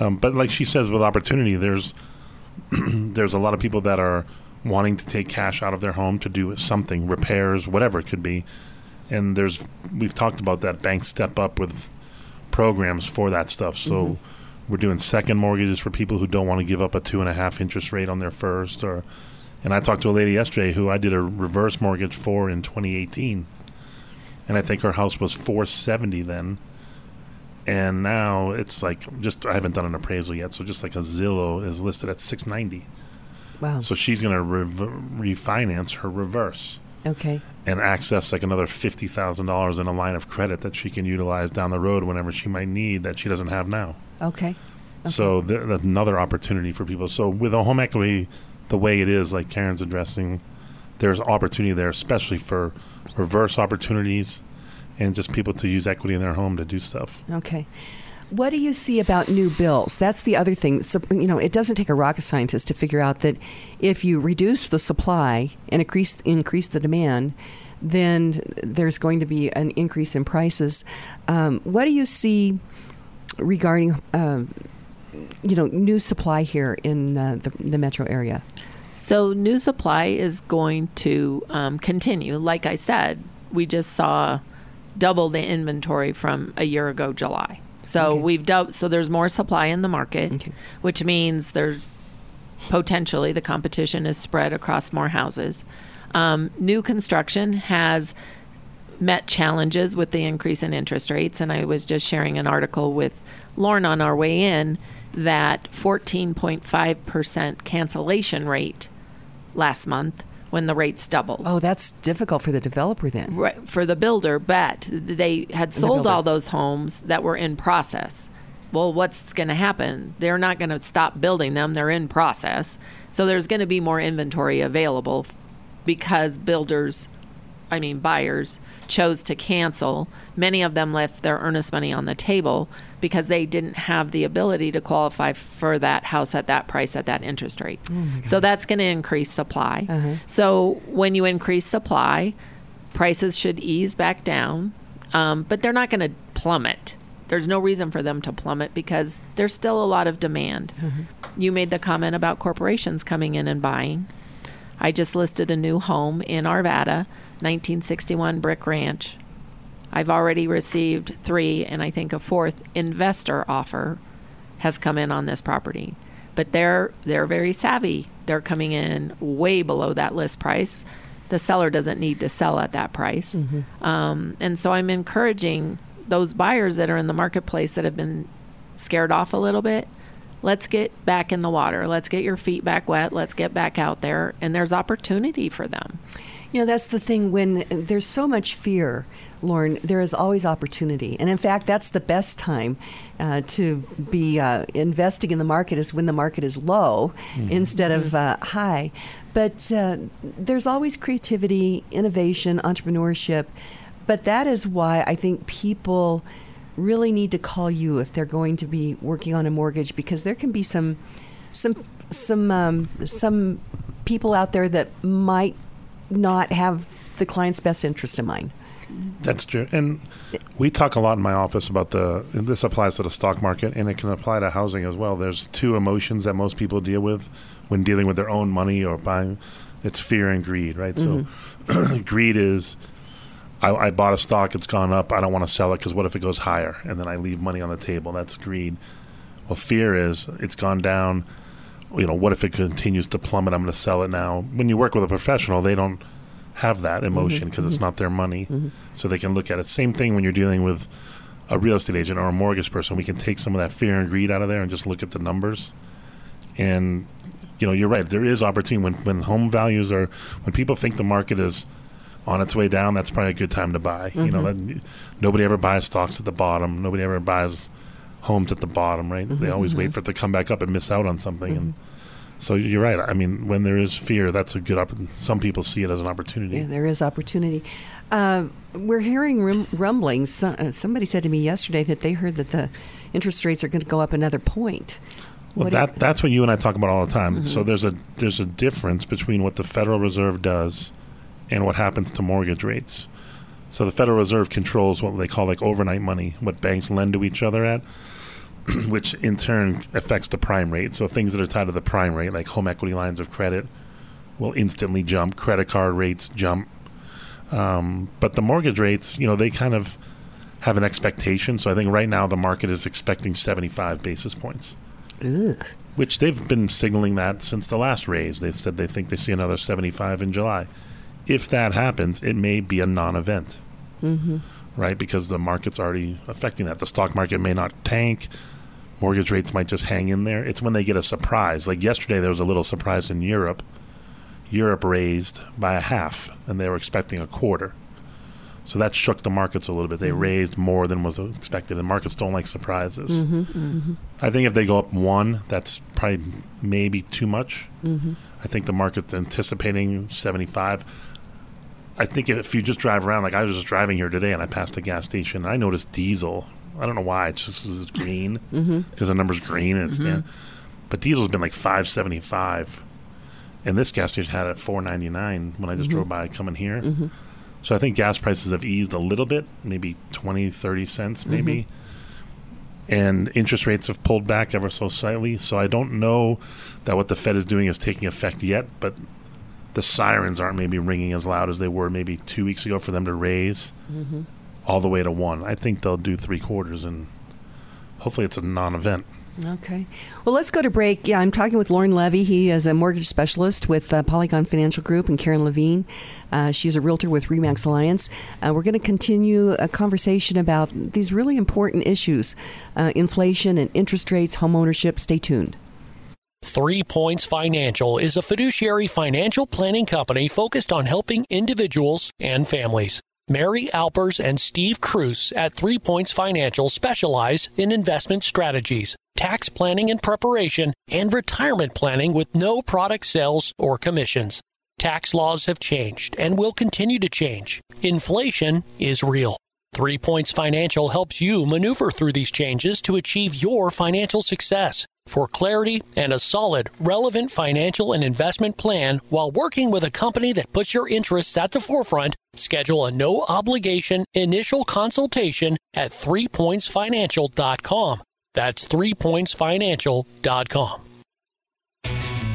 Um, but like she says, with opportunity, there's there's a lot of people that are wanting to take cash out of their home to do something, repairs, whatever it could be. And there's we've talked about that banks step up with programs for that stuff. So Mhm. we're doing second mortgages for people who don't want to give up a two and a half interest rate on their first or and I talked to a lady yesterday who I did a reverse mortgage for in 2018 and I think her house was 470 then. And now it's like just I haven't done an appraisal yet, so just like a Zillow is listed at 690. Wow. So she's going to rev- refinance her reverse Okay. and access like another fifty thousand dollars in a line of credit that she can utilize down the road whenever she might need that she doesn't have now. Okay. So th- that's another opportunity for people. So with a home equity, the way it is, like Karen's addressing, there's opportunity there, especially for reverse opportunities and just people to use equity in their home to do stuff. Okay. What do you see about new bills? That's the other thing. So, you know, it doesn't take a rocket scientist to figure out that if you reduce the supply and increase increase the demand, then there's going to be an increase in prices. Um, what do you see regarding um you know, new supply here in uh, the, the metro area? So, new supply is going to um, continue. Like I said, we just saw double the inventory from a year ago, July. So Okay. we've dou- so there's more supply in the market, which means there's potentially the competition is spread across more houses. Um, new construction has met challenges with the increase in interest rates, and I was just sharing an article with Lorne on our way in that 14.5% cancellation rate last month when the rates doubled. Oh, that's difficult for the developer then. Right, for the builder, but they had sold builder. all those homes that were in process. Well, what's going to happen? They're not going to stop building them, they're in process. So there's going to be more inventory available because builders, I mean, buyers, chose to cancel. Many of them left their earnest money on the table because they didn't have the ability to qualify for that house at that price at that interest rate. so that's going to increase supply. So when you increase supply, prices should ease back down, um, but they're not going to plummet. There's no reason for them to plummet because there's still a lot of demand. You made the comment about corporations coming in and buying. I just listed a new home in Arvada, 1961 Brick Ranch. I've already received three, and I think a fourth investor offer has come in on this property. But they're they're very savvy. They're coming in way below that list price. The seller doesn't need to sell at that price, um, and so I'm encouraging those buyers that are in the marketplace that have been scared off a little bit. Let's get back in the water. Let's get your feet back wet. Let's get back out there, and there's opportunity for them. You know, that's the thing. When there's so much fear, Lorne, there is always opportunity. And in fact, that's the best time uh, to be uh, investing in the market is when the market is low Mhm. instead of uh, high. But uh, there's always creativity, innovation, entrepreneurship. But that is why I think people really need to call you if they're going to be working on a mortgage because there can be some some some um, some people out there that might not have the client's best interest in mind. That's true. And we talk a lot in my office about the, and this applies to the stock market and it can apply to housing as well. There's two emotions that most people deal with when dealing with their own money or buying it's fear and greed, right? So mm-hmm. greed is, I, I bought a stock, it's gone up, I don't want to sell it because what if it goes higher? And then I leave money on the table. That's greed. Well, fear is, it's gone down. You know, what if it continues to plummet? I'm going to sell it now. When you work with a professional, they don't have that emotion because it's mhm. not their money. So they can look at it. Same thing when you're dealing with a real estate agent or a mortgage person. We can take some of that fear and greed out of there and just look at the numbers. And you know, you're right. There is opportunity when when home values are when people think the market is on its way down. That's probably a good time to buy. You know, Mhm. that, nobody ever buys stocks at the bottom. Nobody ever buys homes at the bottom. Right? They Mhm, always wait mhm. for it to come back up and miss out on something. And so you're right. I mean, when there is fear, that's a good. Opp- some people see it as an opportunity. Yeah, there is opportunity. Uh, we're hearing rum- rumblings. So- uh, Somebody said to me yesterday that they heard that the interest rates are going to go up another point. Well, What that that's what you and I talk about all the time. So Mhm. there's a there's a difference between what the Federal Reserve does and what happens to mortgage rates. So the Federal Reserve controls what they call like overnight money, what banks lend to each other at, which in turn affects the prime rate. So things that are tied to the prime rate, like home equity lines of credit, will instantly jump. Credit card rates jump. Um, but the mortgage rates, you know, they kind of have an expectation. So I think right now the market is expecting 75 basis points. Which they've been signaling that since the last raise. They said they think they see another 75 in July. If that happens, it may be a non event, Mhm. right? Because the market's already affecting that. The stock market may not tank. Mortgage rates might just hang in there. It's when they get a surprise. Like yesterday, there was a little surprise in Europe. Europe raised by a half, and they were expecting a quarter. So that shook the markets a little bit. They Mhm. raised more than was expected, and markets don't like surprises. Mhm, mhm. I think if they go up one, that's probably maybe too much. Mhm. I think the market's anticipating 75. I think if you just drive around, like I was just driving here today and I passed a gas station, and I noticed diesel. I don't know why. It's just 'cause it's green because the number's green and it's Mhm. But diesel's been like 575, and this gas station had it at 499 when I just Mhm. drove by coming here. Mhm. So I think gas prices have eased a little bit, maybe 20, 30 cents, maybe. and interest rates have pulled back ever so slightly. So I don't know that what the Fed is doing is taking effect yet, but the sirens aren't maybe ringing as loud as they were maybe two weeks ago for them to raise Mhm. All the way to one. I think they'll do three quarters, and hopefully it's a non-event. Okay. Well, let's go to break. Yeah, I'm talking with Lorne Levy. He is a mortgage specialist with uh, Polygon Financial Group, and Karen Levine. Uh, she's a realtor with RE/MAX Alliance. Uh, we're going to continue a conversation about these really important issues uh, inflation and interest rates, home ownership. Stay tuned. Three Points Financial is a fiduciary financial planning company focused on helping individuals and families. Mary Alpers and Steve Cruz at Three Points Financial specialize in investment strategies, tax planning and preparation, and retirement planning with no product sales or commissions. Tax laws have changed and will continue to change. Inflation is real. Three Points Financial helps you maneuver through these changes to achieve your financial success. For clarity and a solid, relevant financial and investment plan while working with a company that puts your interests at the forefront, schedule a no obligation initial consultation at threepointsfinancial.com. That's threepointsfinancial.com.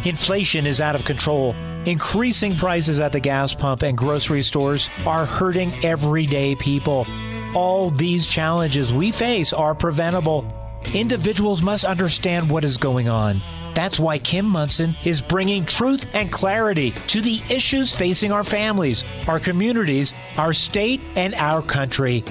Inflation is out of control. Increasing prices at the gas pump and grocery stores are hurting everyday people. All these challenges we face are preventable. Individuals must understand what is going on. That's why Kim Monson is bringing truth and clarity to the issues facing our families, our communities, our state, and our country.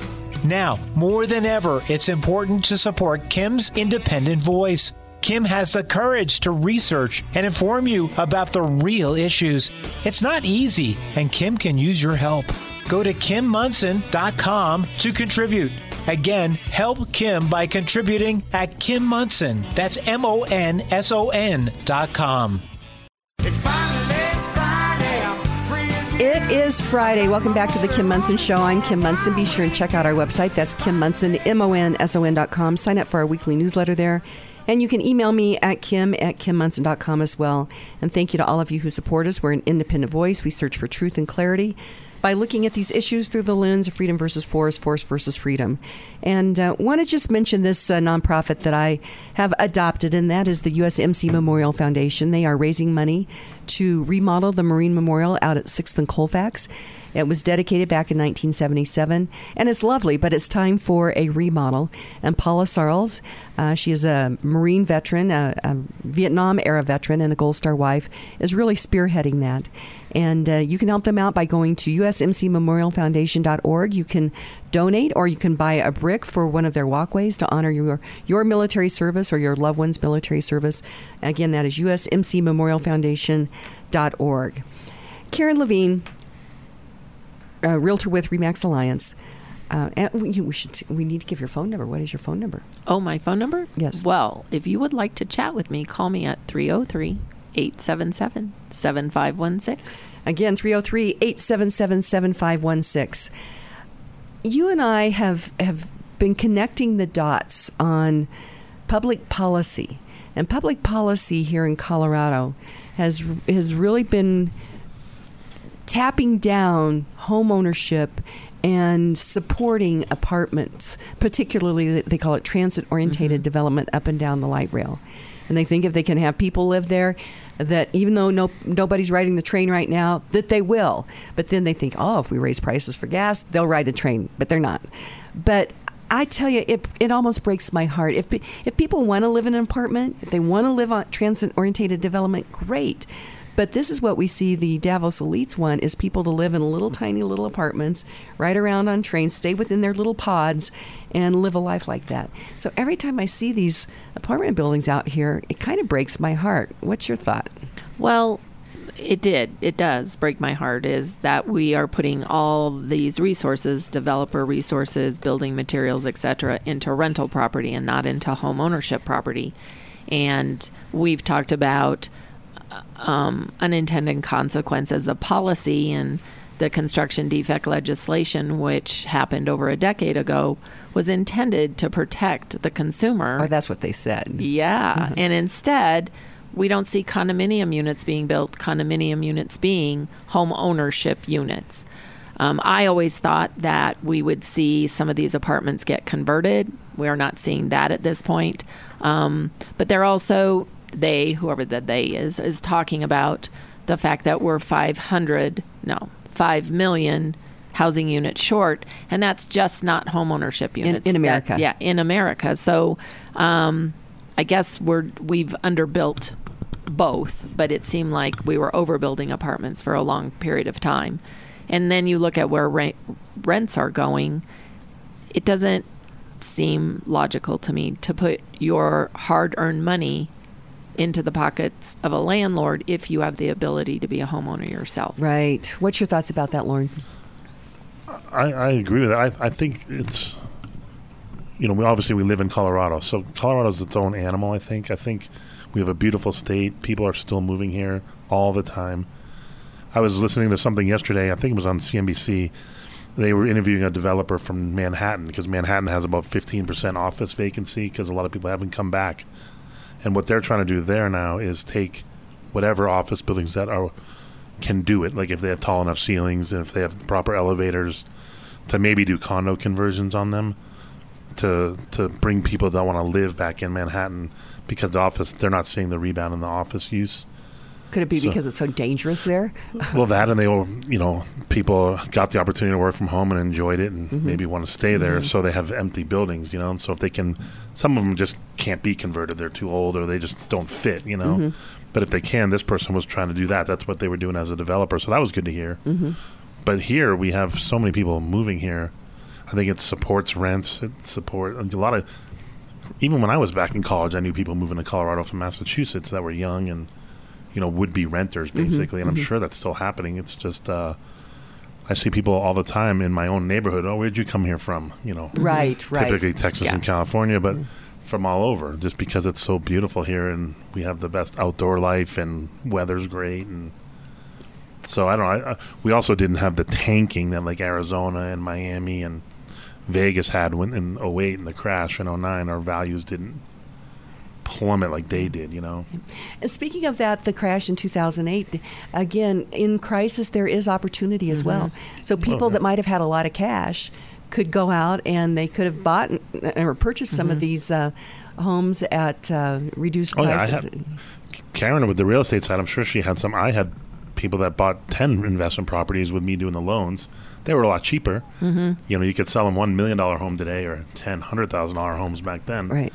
Now, more than ever, it's important to support Kim's independent voice. Kim has the courage to research and inform you about the real issues. It's not easy, and Kim can use your help. Go to kimmonson.com to contribute. Again, help Kim by contributing at Kim Monson. That's M O N S O N dot com. It is Friday. Welcome back to the Kim Monson Show. I'm Kim Monson. Be sure and check out our website. That's Kim Monson, M-O-N-S-O-N dot com. Sign up for our weekly newsletter there. And you can email me at kim at kimmonson.com as well. And thank you to all of you who support us. We're an independent voice. We search for truth and clarity by looking at these issues through the lens of freedom versus force, force versus freedom. And uh, want to just mention this uh, nonprofit that I have adopted, and that is the USMC Memorial Foundation. They are raising money to remodel the Marine Memorial out at 6th and Colfax. It was dedicated back in 1977, and it's lovely, but it's time for a remodel. And Paula Sarles, uh, she is a Marine veteran, a, a Vietnam era veteran, and a Gold Star wife, is really spearheading that. And uh, you can help them out by going to usmcmemorialfoundation.org. You can donate, or you can buy a brick for one of their walkways to honor your your military service or your loved one's military service. Again, that is usmcmemorialfoundation.org. Karen Levine, uh, realtor with RE/MAX Alliance. Uh, and we, we should we need to give your phone number. What is your phone number? Oh, my phone number? Yes. Well, if you would like to chat with me, call me at 303 877 7516. Again, 303 877 7516. You and I have, have been connecting the dots on public policy. And public policy here in Colorado has, has really been tapping down home ownership and supporting apartments, particularly they call it transit orientated mm-hmm. development up and down the light rail. And they think if they can have people live there, that even though no nobody's riding the train right now, that they will. But then they think, oh, if we raise prices for gas, they'll ride the train. But they're not. But I tell you, it, it almost breaks my heart. If, if people want to live in an apartment, if they want to live on transit oriented development, great. But this is what we see the Davos elites want is people to live in little tiny little apartments, ride around on trains, stay within their little pods, and live a life like that. So every time I see these apartment buildings out here, it kind of breaks my heart. What's your thought? Well, it did. It does break my heart is that we are putting all these resources, developer resources, building materials, etc., into rental property and not into home ownership property. And we've talked about um, unintended consequences of policy and the construction defect legislation, which happened over a decade ago, was intended to protect the consumer. Oh, that's what they said. Yeah. And instead, we don't see condominium units being built, condominium units being home ownership units. Um, I always thought that we would see some of these apartments get converted we're not seeing that at this point. Um, but they're also they, whoever the they is, is talking about the fact that we're 500, no, 5 million housing units short, and that's just not homeownership units in That- America. yeah, in America. So um, I guess we're we've underbuilt both, but it seemed like we were overbuilding apartments for a long period of time. And then you look at where rent, rents are going, it doesn't seem logical to me to put your hard-earned money into the pockets of a landlord if you have the ability to be a homeowner yourself. Right. What's your thoughts about that, Lorne? I, I agree with that. I, I think it's, you know, we obviously we live in Colorado, so Colorado's its own animal. I think. I think we have a beautiful state. People are still moving here all the time. I was listening to something yesterday. I think it was on CNBC. They were interviewing a developer from Manhattan because Manhattan has about 15% office vacancy because a lot of people haven't come back. And what they're trying to do there now is take whatever office buildings that are can do it, like if they have tall enough ceilings and if they have proper elevators, to maybe do condo conversions on them, to to bring people that want to live back in Manhattan because the office they're not seeing the rebound in the office use. Could it be So- because it's so dangerous there? well, that and they will, you know, people got the opportunity to work from home and enjoyed it, and Mm-hmm. maybe want to stay there. Mhm. So they have empty buildings, you know. And so if they can, some of them just can't be converted; they're too old, or they just don't fit, you know. Mhm. But if they can, this person was trying to do that. That's what they were doing as a developer. So that was good to hear. Mhm. But here we have so many people moving here. I think it supports rents. It supports a lot of. Even when I was back in college, I knew people moving to Colorado from Massachusetts that were young and, you know, would be renters Mhm, basically. And I'm mhm. sure that's still happening. It's just uh, I see people all the time in my own neighborhood. Oh, where'd you come here from? You know, Right, right. Typically Texas Yeah. and California, but from all over, just because it's so beautiful here and we have the best outdoor life and weather's great and. So I don't know. I, I, we also didn't have the tanking that like Arizona and Miami and Vegas had when in 08 in the crash in 09. Our values didn't plummet like they did. You know. And speaking of that, the crash in 2008, again, in crisis, there is opportunity as well. So people Okay. that might have had a lot of cash could go out and they could have bought or purchased some of these uh, homes at uh, reduced Oh yeah, I prices. had Karen with the real estate side. I'm sure she had some. I had people that bought 10 investment properties with me doing the loans. They were a lot cheaper. Mhm. You know, you could sell them one million dollar home today or ten hundred thousand dollar homes back then. Right.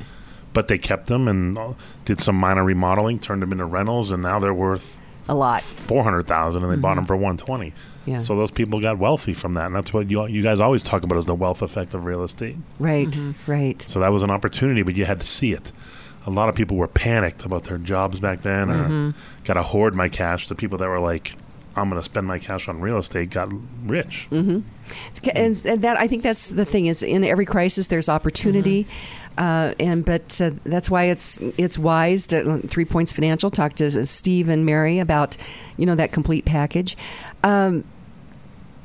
But they kept them and uh, did some minor remodeling, turned them into rentals, and now they're worth a lot, four hundred thousand, and they bought Mhm. them for one twenty. Yeah. So those people got wealthy from that, and that's what you you guys always talk about is the wealth effect of real estate. right, right. So that was an opportunity, but you had to see it. A lot of people were panicked about their jobs back then, or Mhm. got to hoard my cash. The people that were like, "I'm going to spend my cash on real estate," got rich. hmm And, and that I think that's the thing is in every crisis there's opportunity. Uh, and but uh, that's why it's it's wise to Three Points Financial talk to Steve and Mary about you know that complete package. Um,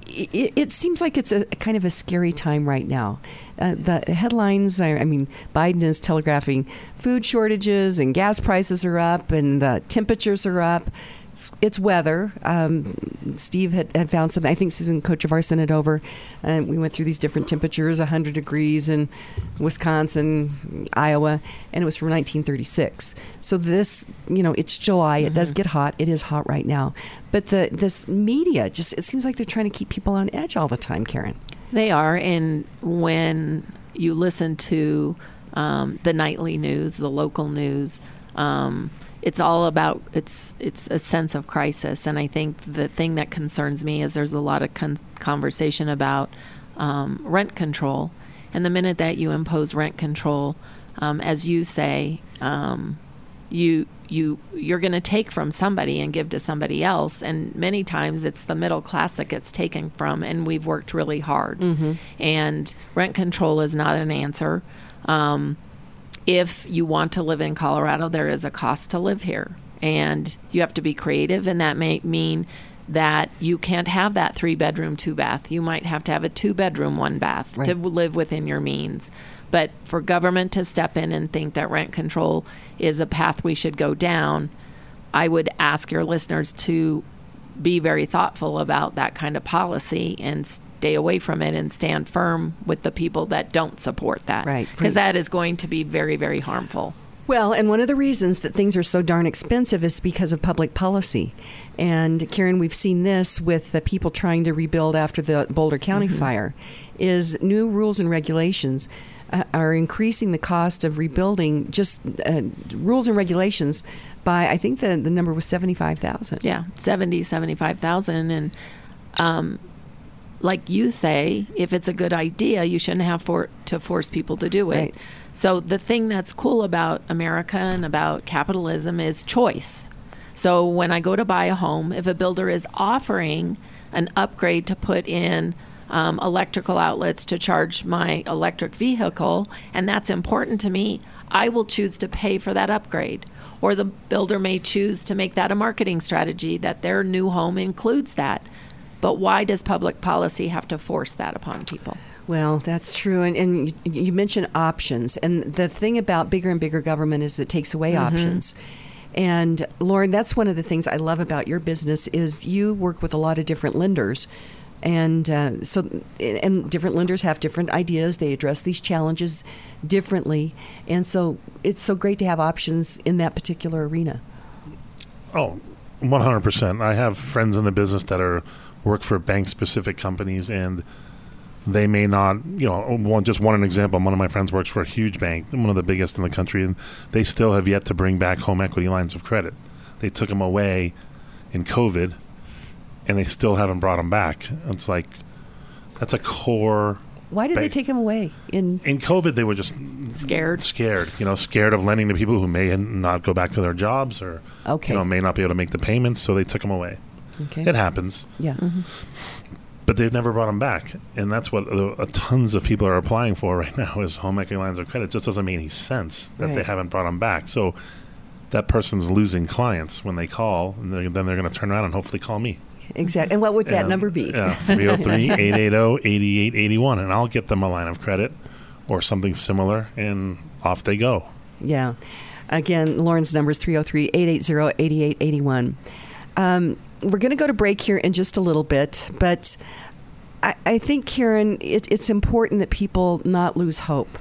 it, it seems like it's a kind of a scary time right now. Uh, the headlines, I, I mean, Biden is telegraphing food shortages and gas prices are up and the temperatures are up. It's, it's weather. Um, Steve had, had found something. I think Susan Kochevar sent it over. And we went through these different temperatures 100 degrees in Wisconsin, Iowa, and it was from 1936. So this, you know, it's July. It does get hot. It is hot right now. But the this media just, it seems like they're trying to keep people on edge all the time, Karen. They are, and when you listen to um, the nightly news, the local news, um, it's all about it's it's a sense of crisis. And I think the thing that concerns me is there's a lot of con- conversation about um, rent control, and the minute that you impose rent control, um, as you say, um, you you you're going to take from somebody and give to somebody else and many times it's the middle class that gets taken from and we've worked really hard Mhm. and rent control is not an answer um, if you want to live in colorado there is a cost to live here. And you have to be creative and that may mean that you can't have that three bedroom two bath. You might have to have a two bedroom one bath Right. to live within your means. But for government to step in and think that rent control is a path we should go down, I would ask your listeners to be very thoughtful about that kind of policy and stay away from it and stand firm with the people that don't support that. Right. Because that is going to be very, very harmful. Well, and one of the reasons that things are so darn expensive is because of public policy. And Karen, we've seen this with the people trying to rebuild after the Boulder County Mm-hmm. fire is new rules and regulations uh, are increasing the cost of rebuilding just uh, rules and regulations by I think the the number was 75,000. Yeah, 70, 75,000 and um like you say, if it's a good idea, you shouldn't have for to force people to do it. Right. So the thing that's cool about America and about capitalism is choice. So when I go to buy a home, if a builder is offering an upgrade to put in um, electrical outlets to charge my electric vehicle, and that's important to me, I will choose to pay for that upgrade. Or the builder may choose to make that a marketing strategy that their new home includes that. But why does public policy have to force that upon people? Well, that's true. And, and you- you mentioned options. And the thing about bigger and bigger government is it takes away Mhm. options. And Lorne, that's one of the things I love about your business is you work with a lot of different lenders. And uh, so, and different lenders have different ideas. They address these challenges differently. And so it's so great to have options in that particular arena. Oh, 100%. I have friends in the business that are work for bank specific companies and they may not, you know, oh, one just one an example. One of my friends works for a huge bank, one of the biggest in the country, and they still have yet to bring back home equity lines of credit. They took them away in COVID, and they still haven't brought them back. It's like that's a core. Why did they take them away? In in COVID, they were just scared, scared. You know, scared of lending to people who may not go back to their jobs or Okay. you know may not be able to make the payments, so they took them away. Okay. It happens. Yeah. But they've never brought them back, and that's what uh, uh, tons of people are applying for right now is home equity lines of credit. It just doesn't make any sense that they haven't brought them back. So that person's losing clients when they call, and they're, then they're going to turn around and hopefully call me. Exactly. And what would that And, number be? Yeah, 303 880 8881. And I'll get them a line of credit or something similar, and off they go. Yeah. Again, Lorne's number is 303 880 8881. We're going to go to break here in just a little bit, but I, I think, Karen, it, it's important that people not lose hope.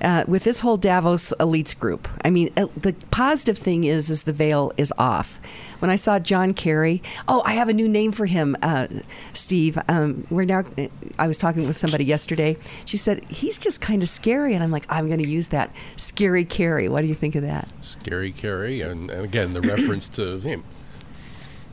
Uh, with this whole Davos elites group, I mean, uh, the positive thing is, is the veil is off. When I saw John Kerry, oh, I have a new name for him, uh, Steve. Um, we're now. I was talking with somebody yesterday. She said he's just kind of scary, and I'm like, I'm going to use that, scary Kerry. What do you think of that? Scary Kerry, and, and again the reference to him.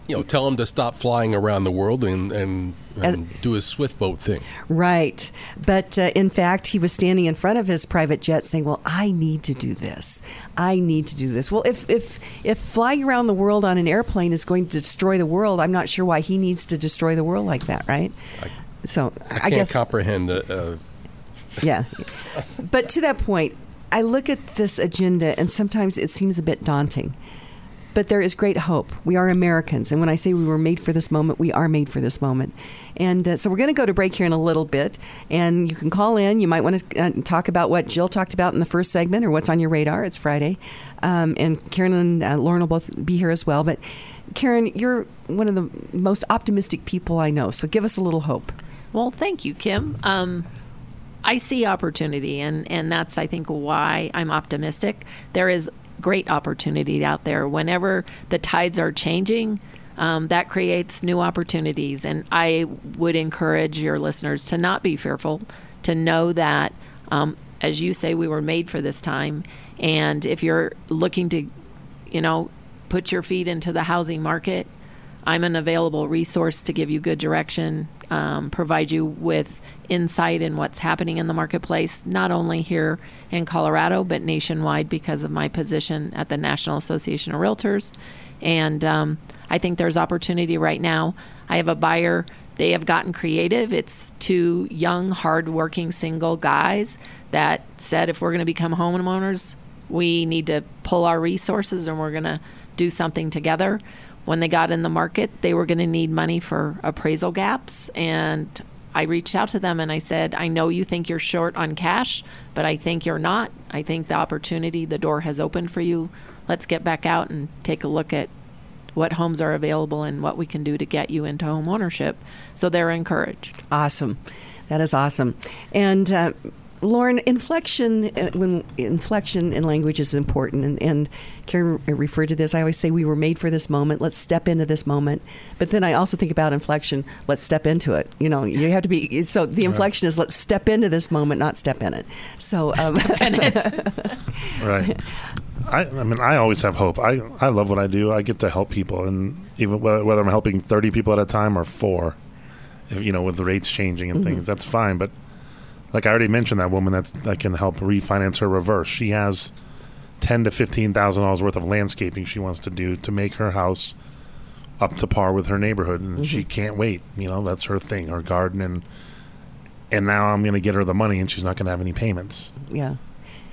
You know, tell him to stop flying around the world and and, and do his swift boat thing. Right. But uh, in fact, he was standing in front of his private jet saying, "Well, I need to do this. I need to do this." Well, if if if flying around the world on an airplane is going to destroy the world, I'm not sure why he needs to destroy the world like that, right? so I I, can't guess comprehend. Uh, yeah. But to that point, I look at this agenda and sometimes it seems a bit daunting. But there is great hope. We are Americans. And when I say we were made for this moment, we are made for this moment. And uh, so we're going to go to break here in a little bit. And you can call in. You might want to uh, talk about what Jill talked about in the first segment or what's on your radar. It's Friday. Um, and Karen and uh, Lorne will both be here as well. But Karen, you're one of the most optimistic people I know. So give us a little hope. Well, thank you, Kim. Um, I see opportunity, and, and that's, I think, why I'm optimistic. There is great opportunity out there. Whenever the tides are changing, um, that creates new opportunities. And I would encourage your listeners to not be fearful, to know that, um, as you say, we were made for this time. And if you're looking to, you know, put your feet into the housing market, I'm an available resource to give you good direction, um, provide you with insight in what's happening in the marketplace, not only here in Colorado, but nationwide because of my position at the National Association of Realtors. And um, I think there's opportunity right now. I have a buyer. They have gotten creative. It's two young, hardworking single guys that said if we're going to become homeowners, we need to pull our resources and we're going to do something together when they got in the market, they were going to need money for appraisal gaps. And I reached out to them and I said, I know you think you're short on cash, but I think you're not. I think the opportunity, the door has opened for you. Let's get back out and take a look at what homes are available and what we can do to get you into home ownership. So they're encouraged. Awesome. That is awesome. And uh, Lorne, inflection uh, when inflection in language is important, and, and Karen referred to this. I always say we were made for this moment. Let's step into this moment. But then I also think about inflection. Let's step into it. You know, you have to be. So the inflection is let's step into this moment, not step in it. So um, right. I, I mean, I always have hope. I, I love what I do. I get to help people, and even whether, whether I'm helping 30 people at a time or four, if, you know, with the rates changing and Mm-hmm. Mhm. things, that's fine. But like I already mentioned, that woman that's that can help refinance her reverse. She has ten to fifteen thousand dollars worth of landscaping she wants to do to make her house up to par with her neighborhood, and she Mhm. can't wait. You know, that's her thing, her garden, and and now I'm going to get her the money, and she's not going to have any payments yeah.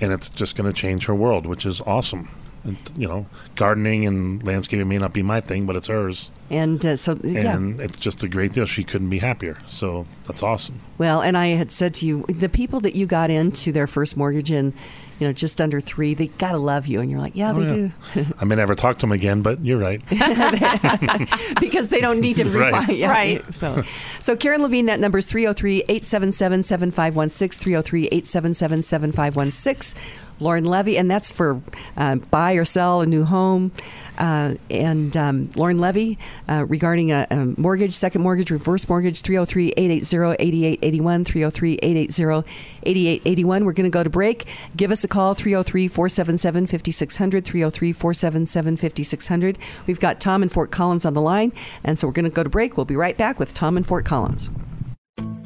and it's just going to change her world, which is awesome. And, you know, gardening and landscaping may not be my thing, but it's hers, And uh, so yeah. and it's just a great deal. She couldn't be happier, so that's awesome. Well, and I had said to you, the people that you got into their first mortgage in, you know, just under three, they gotta love you, and you're like, yeah, Oh, they yeah. do. I may never talk to them again, but you're right. because they don't need to Right. Yeah. Right. So, so Karen Levine, that number is 303 877 7516, 303 877 7516. Lorne Levy, and that's for uh, buy or sell a new home. Uh, and um, Lorne Levy uh, regarding a, a mortgage, second mortgage, reverse mortgage, 303 880 8881, 303 880 8881. We're going to go to break. Give us a call, 303 477 5600, 303 477 5600. We've got Tom in Fort Collins on the line, and so we're going to go to break. We'll be right back with Tom in Fort Collins.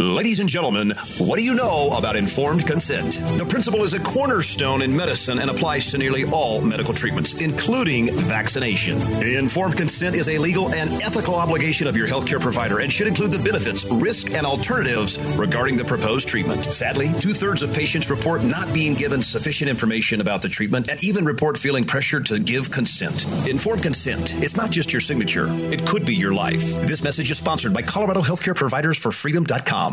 Ladies and gentlemen, what do you know about informed consent? The principle is a cornerstone in medicine and applies to nearly all medical treatments, including vaccination. Informed consent is a legal and ethical obligation of your healthcare provider and should include the benefits, risk, and alternatives regarding the proposed treatment. Sadly, two thirds of patients report not being given sufficient information about the treatment and even report feeling pressured to give consent. Informed consent, it's not just your signature, it could be your life. This message is sponsored by Colorado Healthcare Providers for Freedom.com.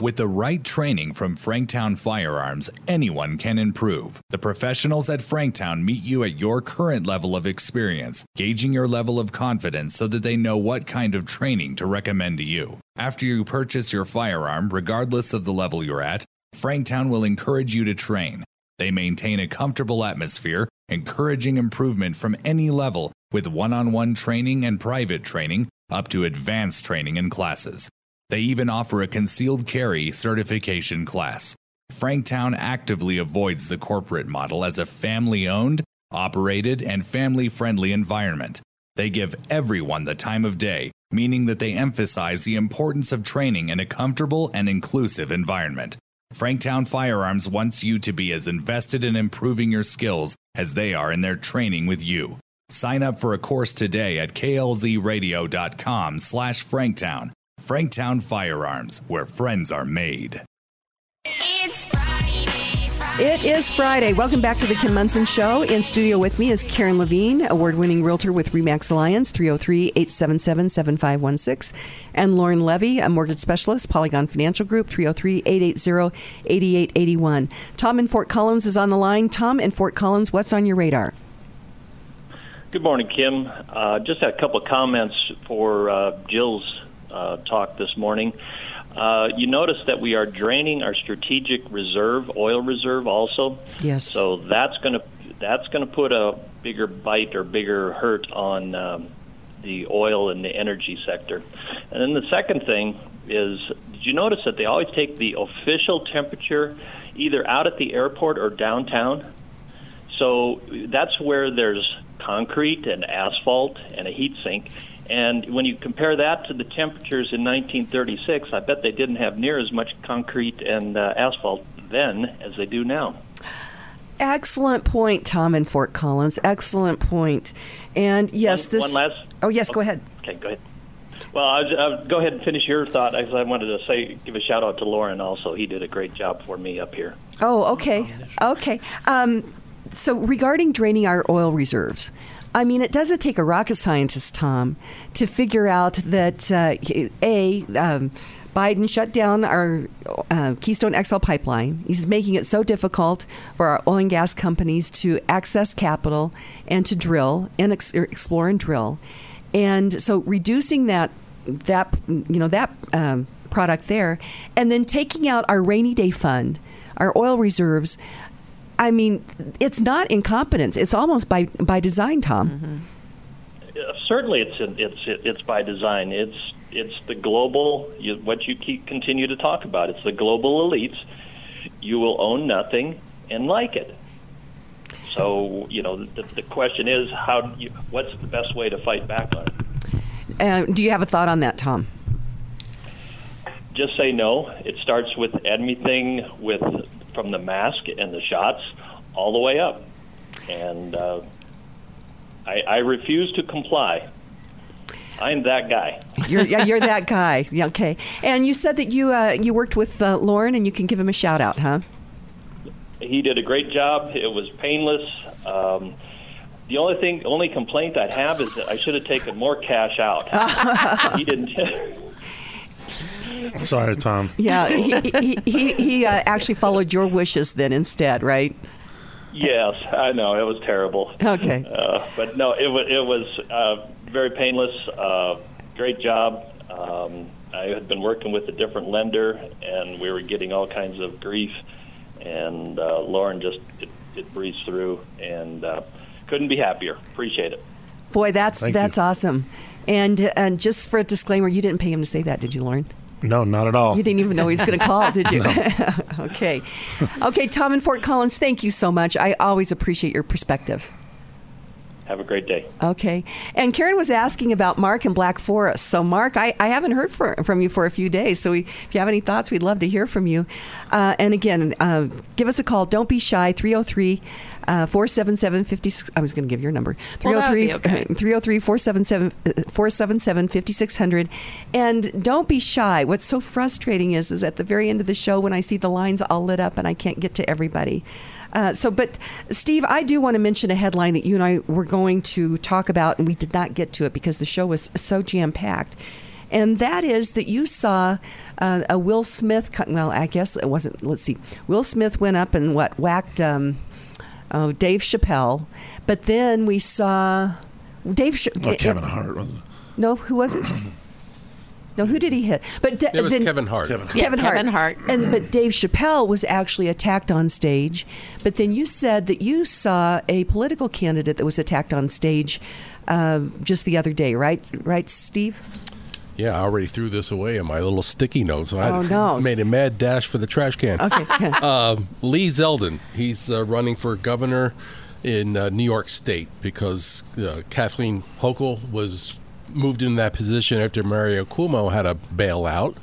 With the right training from Franktown Firearms, anyone can improve. The professionals at Franktown meet you at your current level of experience, gauging your level of confidence so that they know what kind of training to recommend to you. After you purchase your firearm, regardless of the level you're at, Franktown will encourage you to train. They maintain a comfortable atmosphere, encouraging improvement from any level with one on one training and private training up to advanced training and classes. They even offer a concealed carry certification class. Franktown actively avoids the corporate model as a family owned, operated, and family friendly environment. They give everyone the time of day, meaning that they emphasize the importance of training in a comfortable and inclusive environment. Franktown Firearms wants you to be as invested in improving your skills as they are in their training with you. Sign up for a course today at klzradio.com slash franktown. Franktown Firearms, where friends are made. It is Friday. It is Friday. Welcome back to the Kim Monson Show. In studio with me is Karen Levine, award winning realtor with RE/MAX Alliance, 303 877 7516, and Lorne Levy, a mortgage specialist, Polygon Financial Group, 303 880 8881. Tom in Fort Collins is on the line. Tom in Fort Collins, what's on your radar? Good morning, Kim. Uh, just had a couple of comments for uh, Jill's uh, talk this morning. Uh, you notice that we are draining our strategic reserve, oil reserve, also. Yes. So that's going to that's going to put a bigger bite or bigger hurt on um, the oil and the energy sector. And then the second thing is, did you notice that they always take the official temperature either out at the airport or downtown? So that's where there's concrete and asphalt and a heat sink. And when you compare that to the temperatures in 1936, I bet they didn't have near as much concrete and uh, asphalt then as they do now. Excellent point, Tom in Fort Collins. Excellent point. And yes, One- this. one last- Oh yes, go ahead. Okay, go ahead. Well, I, I, go ahead and finish your thought. I, I wanted to say, give a shout out to Lorne also. He did a great job for me up here. Oh, okay, okay. Um, so regarding draining our oil reserves. I mean, it doesn't take a rocket scientist, Tom, to figure out that uh, a um, Biden shut down our uh, Keystone XL pipeline. He's making it so difficult for our oil and gas companies to access capital and to drill and ex- er, explore and drill. And so reducing that that you know that um, product there, and then taking out our rainy day fund, our oil reserves. I mean, it's not incompetence. It's almost by by design, Tom. Uh, certainly, it's it's it's by design. It's it's the global you, what you keep continue to talk about. It's the global elites. You will own nothing and like it. So you know the, the question is how do you, what's the best way to fight back on it? Uh, do you have a thought on that, Tom? Just say no. It starts with anything with from the mask and the shots all the way up, and uh, I, I refuse to comply. I'm that guy. You're yeah, you're that guy. Yeah, okay. And you said that you uh, you worked with uh, Lorne, and you can give him a shout out, huh? He did a great job. It was painless. Um, the only thing, only complaint I'd have is that I should have taken more cash out. he didn't. Sorry, Tom. Yeah, he he, he, he uh, actually followed your wishes then instead, right? yes, I know it was terrible. Okay. Uh, but no, it was it was uh, very painless. Uh, great job. Um, I had been working with a different lender, and we were getting all kinds of grief. And uh, Lorne just it, it breezed through, and uh, couldn't be happier. Appreciate it. Boy, that's Thank that's you. awesome. And and just for a disclaimer, you didn't pay him to say that, did you, Lorne? No, not at all. You didn't even know he was going to call, did you? Okay. Okay, Tom in Fort Collins, thank you so much. I always appreciate your perspective. Have a great day. Okay. And Karen was asking about Mark and Black Forest. So, Mark, I, I haven't heard for, from you for a few days. So, we, if you have any thoughts, we'd love to hear from you. Uh, and again, uh, give us a call. Don't be shy. 303 uh, 477 56. I was going to give your number. Well, that would be 303 okay. 303 477 477 5600. And don't be shy. What's so frustrating is, is at the very end of the show when I see the lines all lit up and I can't get to everybody. Uh, so, but Steve, I do want to mention a headline that you and I were going to talk about, and we did not get to it because the show was so jam packed. And that is that you saw uh, a Will Smith. Well, I guess it wasn't. Let's see. Will Smith went up and what whacked um, oh, Dave Chappelle, but then we saw Dave. Ch- Oh, Kevin Hart. wasn't it? No, who was it? No, who did he hit? But da- It was then- Kevin Hart. Kevin Yeah, Kevin Hart. Kevin Hart. And but Dave Chappelle was actually attacked on stage. But then you said that you saw a political candidate that was attacked on stage uh, just the other day, right? Right, Steve? Yeah, I already threw this away in my little sticky notes. I Oh, no. made a mad dash for the trash can. Okay. uh, Lee Zeldin, he's uh, running for governor in uh, New York State because uh, Kathleen Hochul was moved in that position after Mario Cuomo had a bailout.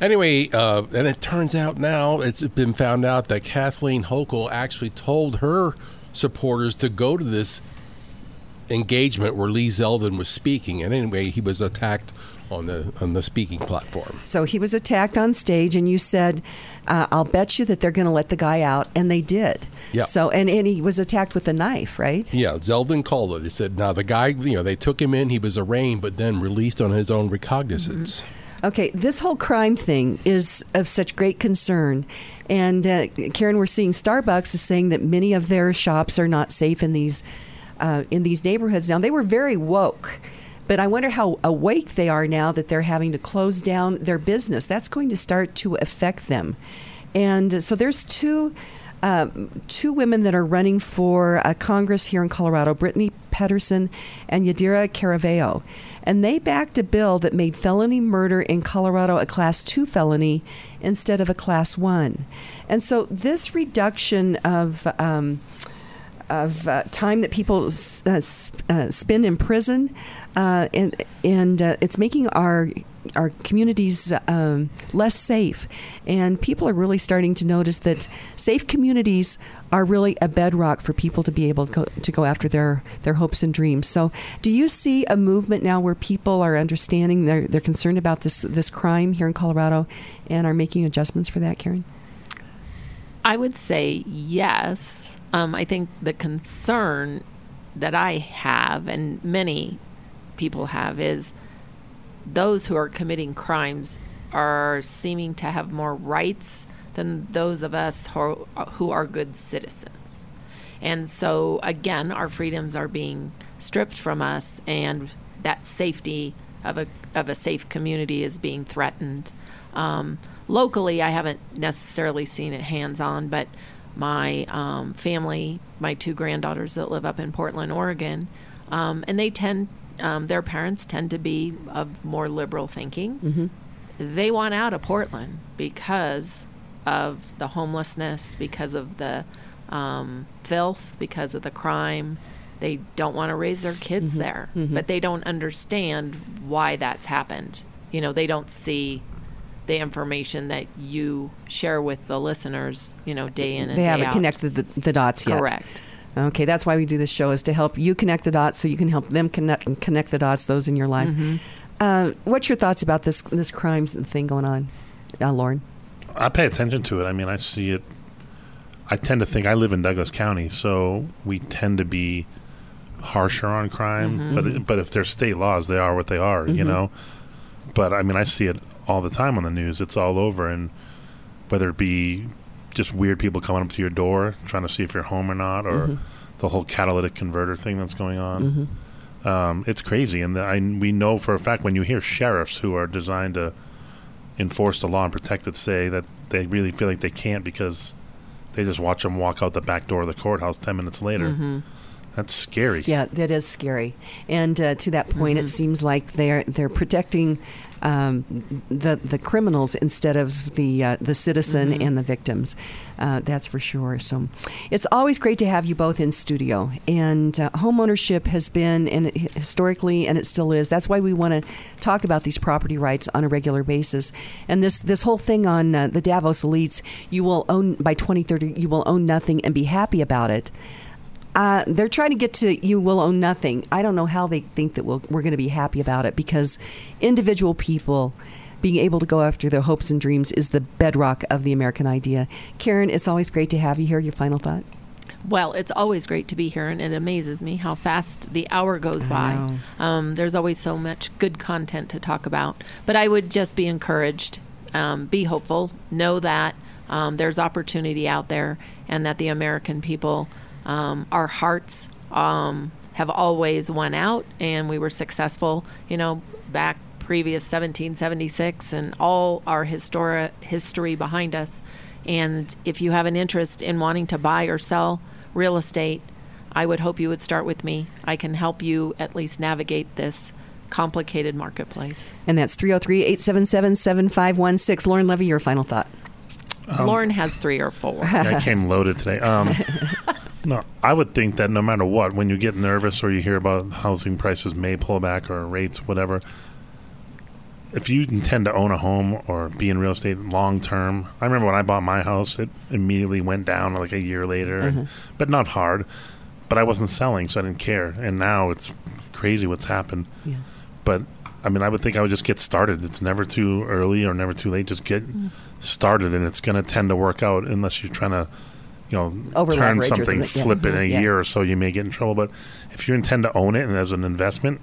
Anyway, uh, and it turns out now it's been found out that Kathleen Hochul actually told her supporters to go to this engagement where Lee Zeldin was speaking. And anyway, he was attacked on the on the speaking platform. So he was attacked on stage, and you said, uh, "I'll bet you that they're going to let the guy out," and they did. Yeah. So and, and he was attacked with a knife, right? Yeah, Zeldin called it. He said, "Now the guy, you know, they took him in. He was arraigned, but then released on his own recognizance." Okay, this whole crime thing is of such great concern. And uh, Karen, we're seeing Starbucks is saying that many of their shops are not safe in these uh, in these neighborhoods. Now they were very woke, but I wonder how awake they are now that they're having to close down their business. That's going to start to affect them. And so there's two. Uh, two women that are running for uh, Congress here in Colorado, Brittany Pettersen and Yadira Caraveo. And they backed a bill that made felony murder in Colorado a class two felony instead of a class one. And so this reduction of um, of uh, time that people uh, uh, spend in prison, uh, and and uh, it's making our our communities um, less safe. And people are really starting to notice that safe communities are really a bedrock for people to be able to go, to go after their, their hopes and dreams. So, do you see a movement now where people are understanding they're they're concerned about this this crime here in Colorado, and are making adjustments for that, Karen? I would say yes. Um, I think the concern that I have, and many people have, is those who are committing crimes are seeming to have more rights than those of us who, who are good citizens. And so, again, our freedoms are being stripped from us, and that safety of a, of a safe community is being threatened. Um, locally, I haven't necessarily seen it hands on, but my um, family, my two granddaughters that live up in Portland, Oregon, um, and they tend, um, their parents tend to be of more liberal thinking. Mm-hmm. They want out of Portland because of the homelessness, because of the um, filth, because of the crime. They don't want to raise their kids Mhm. there, Mhm. but they don't understand why that's happened. You know, they don't see the information that you share with the listeners, you know, day in and they haven't out. connected the, the dots yet. Correct. Okay, that's why we do this show is to help you connect the dots, so you can help them connect connect the dots. Those in your lives. Mhm. Uh, what's your thoughts about this this crime thing going on, uh, Lorne? I pay attention to it. I mean, I see it. I tend to think I live in Douglas County, so we tend to be harsher on crime. Mhm. But but if there's state laws, they are what they are, you Mhm. know. But I mean, I see it all the time on the news. It's all over, and whether it be just weird people coming up to your door trying to see if you're home or not, or Mhm. the whole catalytic converter thing that's going on. Um, it's crazy, and the, I, we know for a fact when you hear sheriffs who are designed to enforce the law and protect it say that they really feel like they can't because they just watch them walk out the back door of the courthouse ten minutes later. Mhm. That's scary. Yeah, that is scary. And uh, to that point, it seems like they're they're protecting um, the the criminals instead of the uh, the citizen Mhm. and the victims. Uh, that's for sure. So, it's always great to have you both in studio. And uh, home ownership has been, and it, historically, and it still is. That's why we want to talk about these property rights on a regular basis. And this this whole thing on uh, the Davos elites, you will own by 2030, you will own nothing and be happy about it. Uh, they're trying to get to you will own nothing. I don't know how they think that we'll, we're going to be happy about it because individual people being able to go after their hopes and dreams is the bedrock of the American idea. Karen, it's always great to have you here. Your final thought? Well, it's always great to be here, and it amazes me how fast the hour goes by. Um, there's always so much good content to talk about. But I would just be encouraged, um, be hopeful, know that um, there's opportunity out there, and that the American people, um, our hearts, um, have always won out, and we were successful. You know, back previous 1776, and all our histori- history behind us. And if you have an interest in wanting to buy or sell real estate, I would hope you would start with me. I can help you at least navigate this complicated marketplace. And that's 303 877 7516. Lorne Levy, your final thought. Lorne has three or four. Yeah, I came loaded today. Um, no, I would think that no matter what, when you get nervous or you hear about housing prices may pull back or rates, whatever, if you intend to own a home or be in real estate long term, I remember when I bought my house, it immediately went down like a year later, and- Mhm. but not hard. But I wasn't selling, so I didn't care. And now it's crazy what's happened. Yeah. But I mean, I would think I would just get started. It's never too early or never too late. Just get started, and it's going to tend to work out unless you're trying to, you know, Over turn something, something. Yeah. flip it in a mm-hmm. Yeah. year or so. You may get in trouble. But if you intend to own it and as an investment,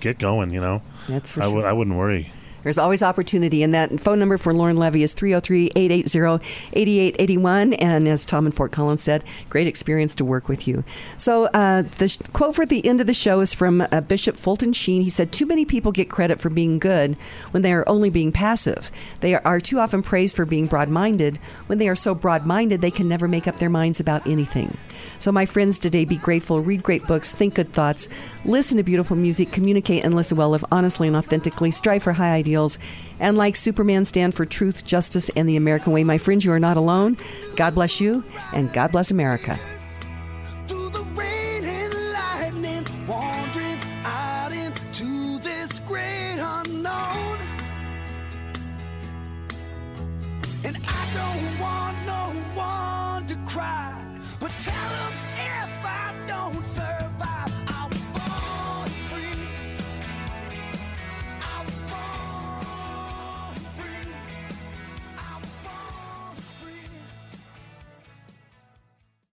get going. You know, That's for I sure. I wouldn't worry. There's always opportunity. And that phone number for Lorne Levy is 303 880 8881. And as Tom and Fort Collins said, great experience to work with you. So uh, the sh- quote for the end of the show is from uh, Bishop Fulton Sheen. He said, Too many people get credit for being good when they are only being passive. They are, too often praised for being broad minded when they are so broad minded they can never make up their minds about anything. So, my friends, today be grateful, read great books, think good thoughts, listen to beautiful music, communicate and listen well, live honestly and authentically, strive for high ideals, and like Superman, stand for truth, justice, and the American way. My friends, you are not alone. God bless you, and God bless America.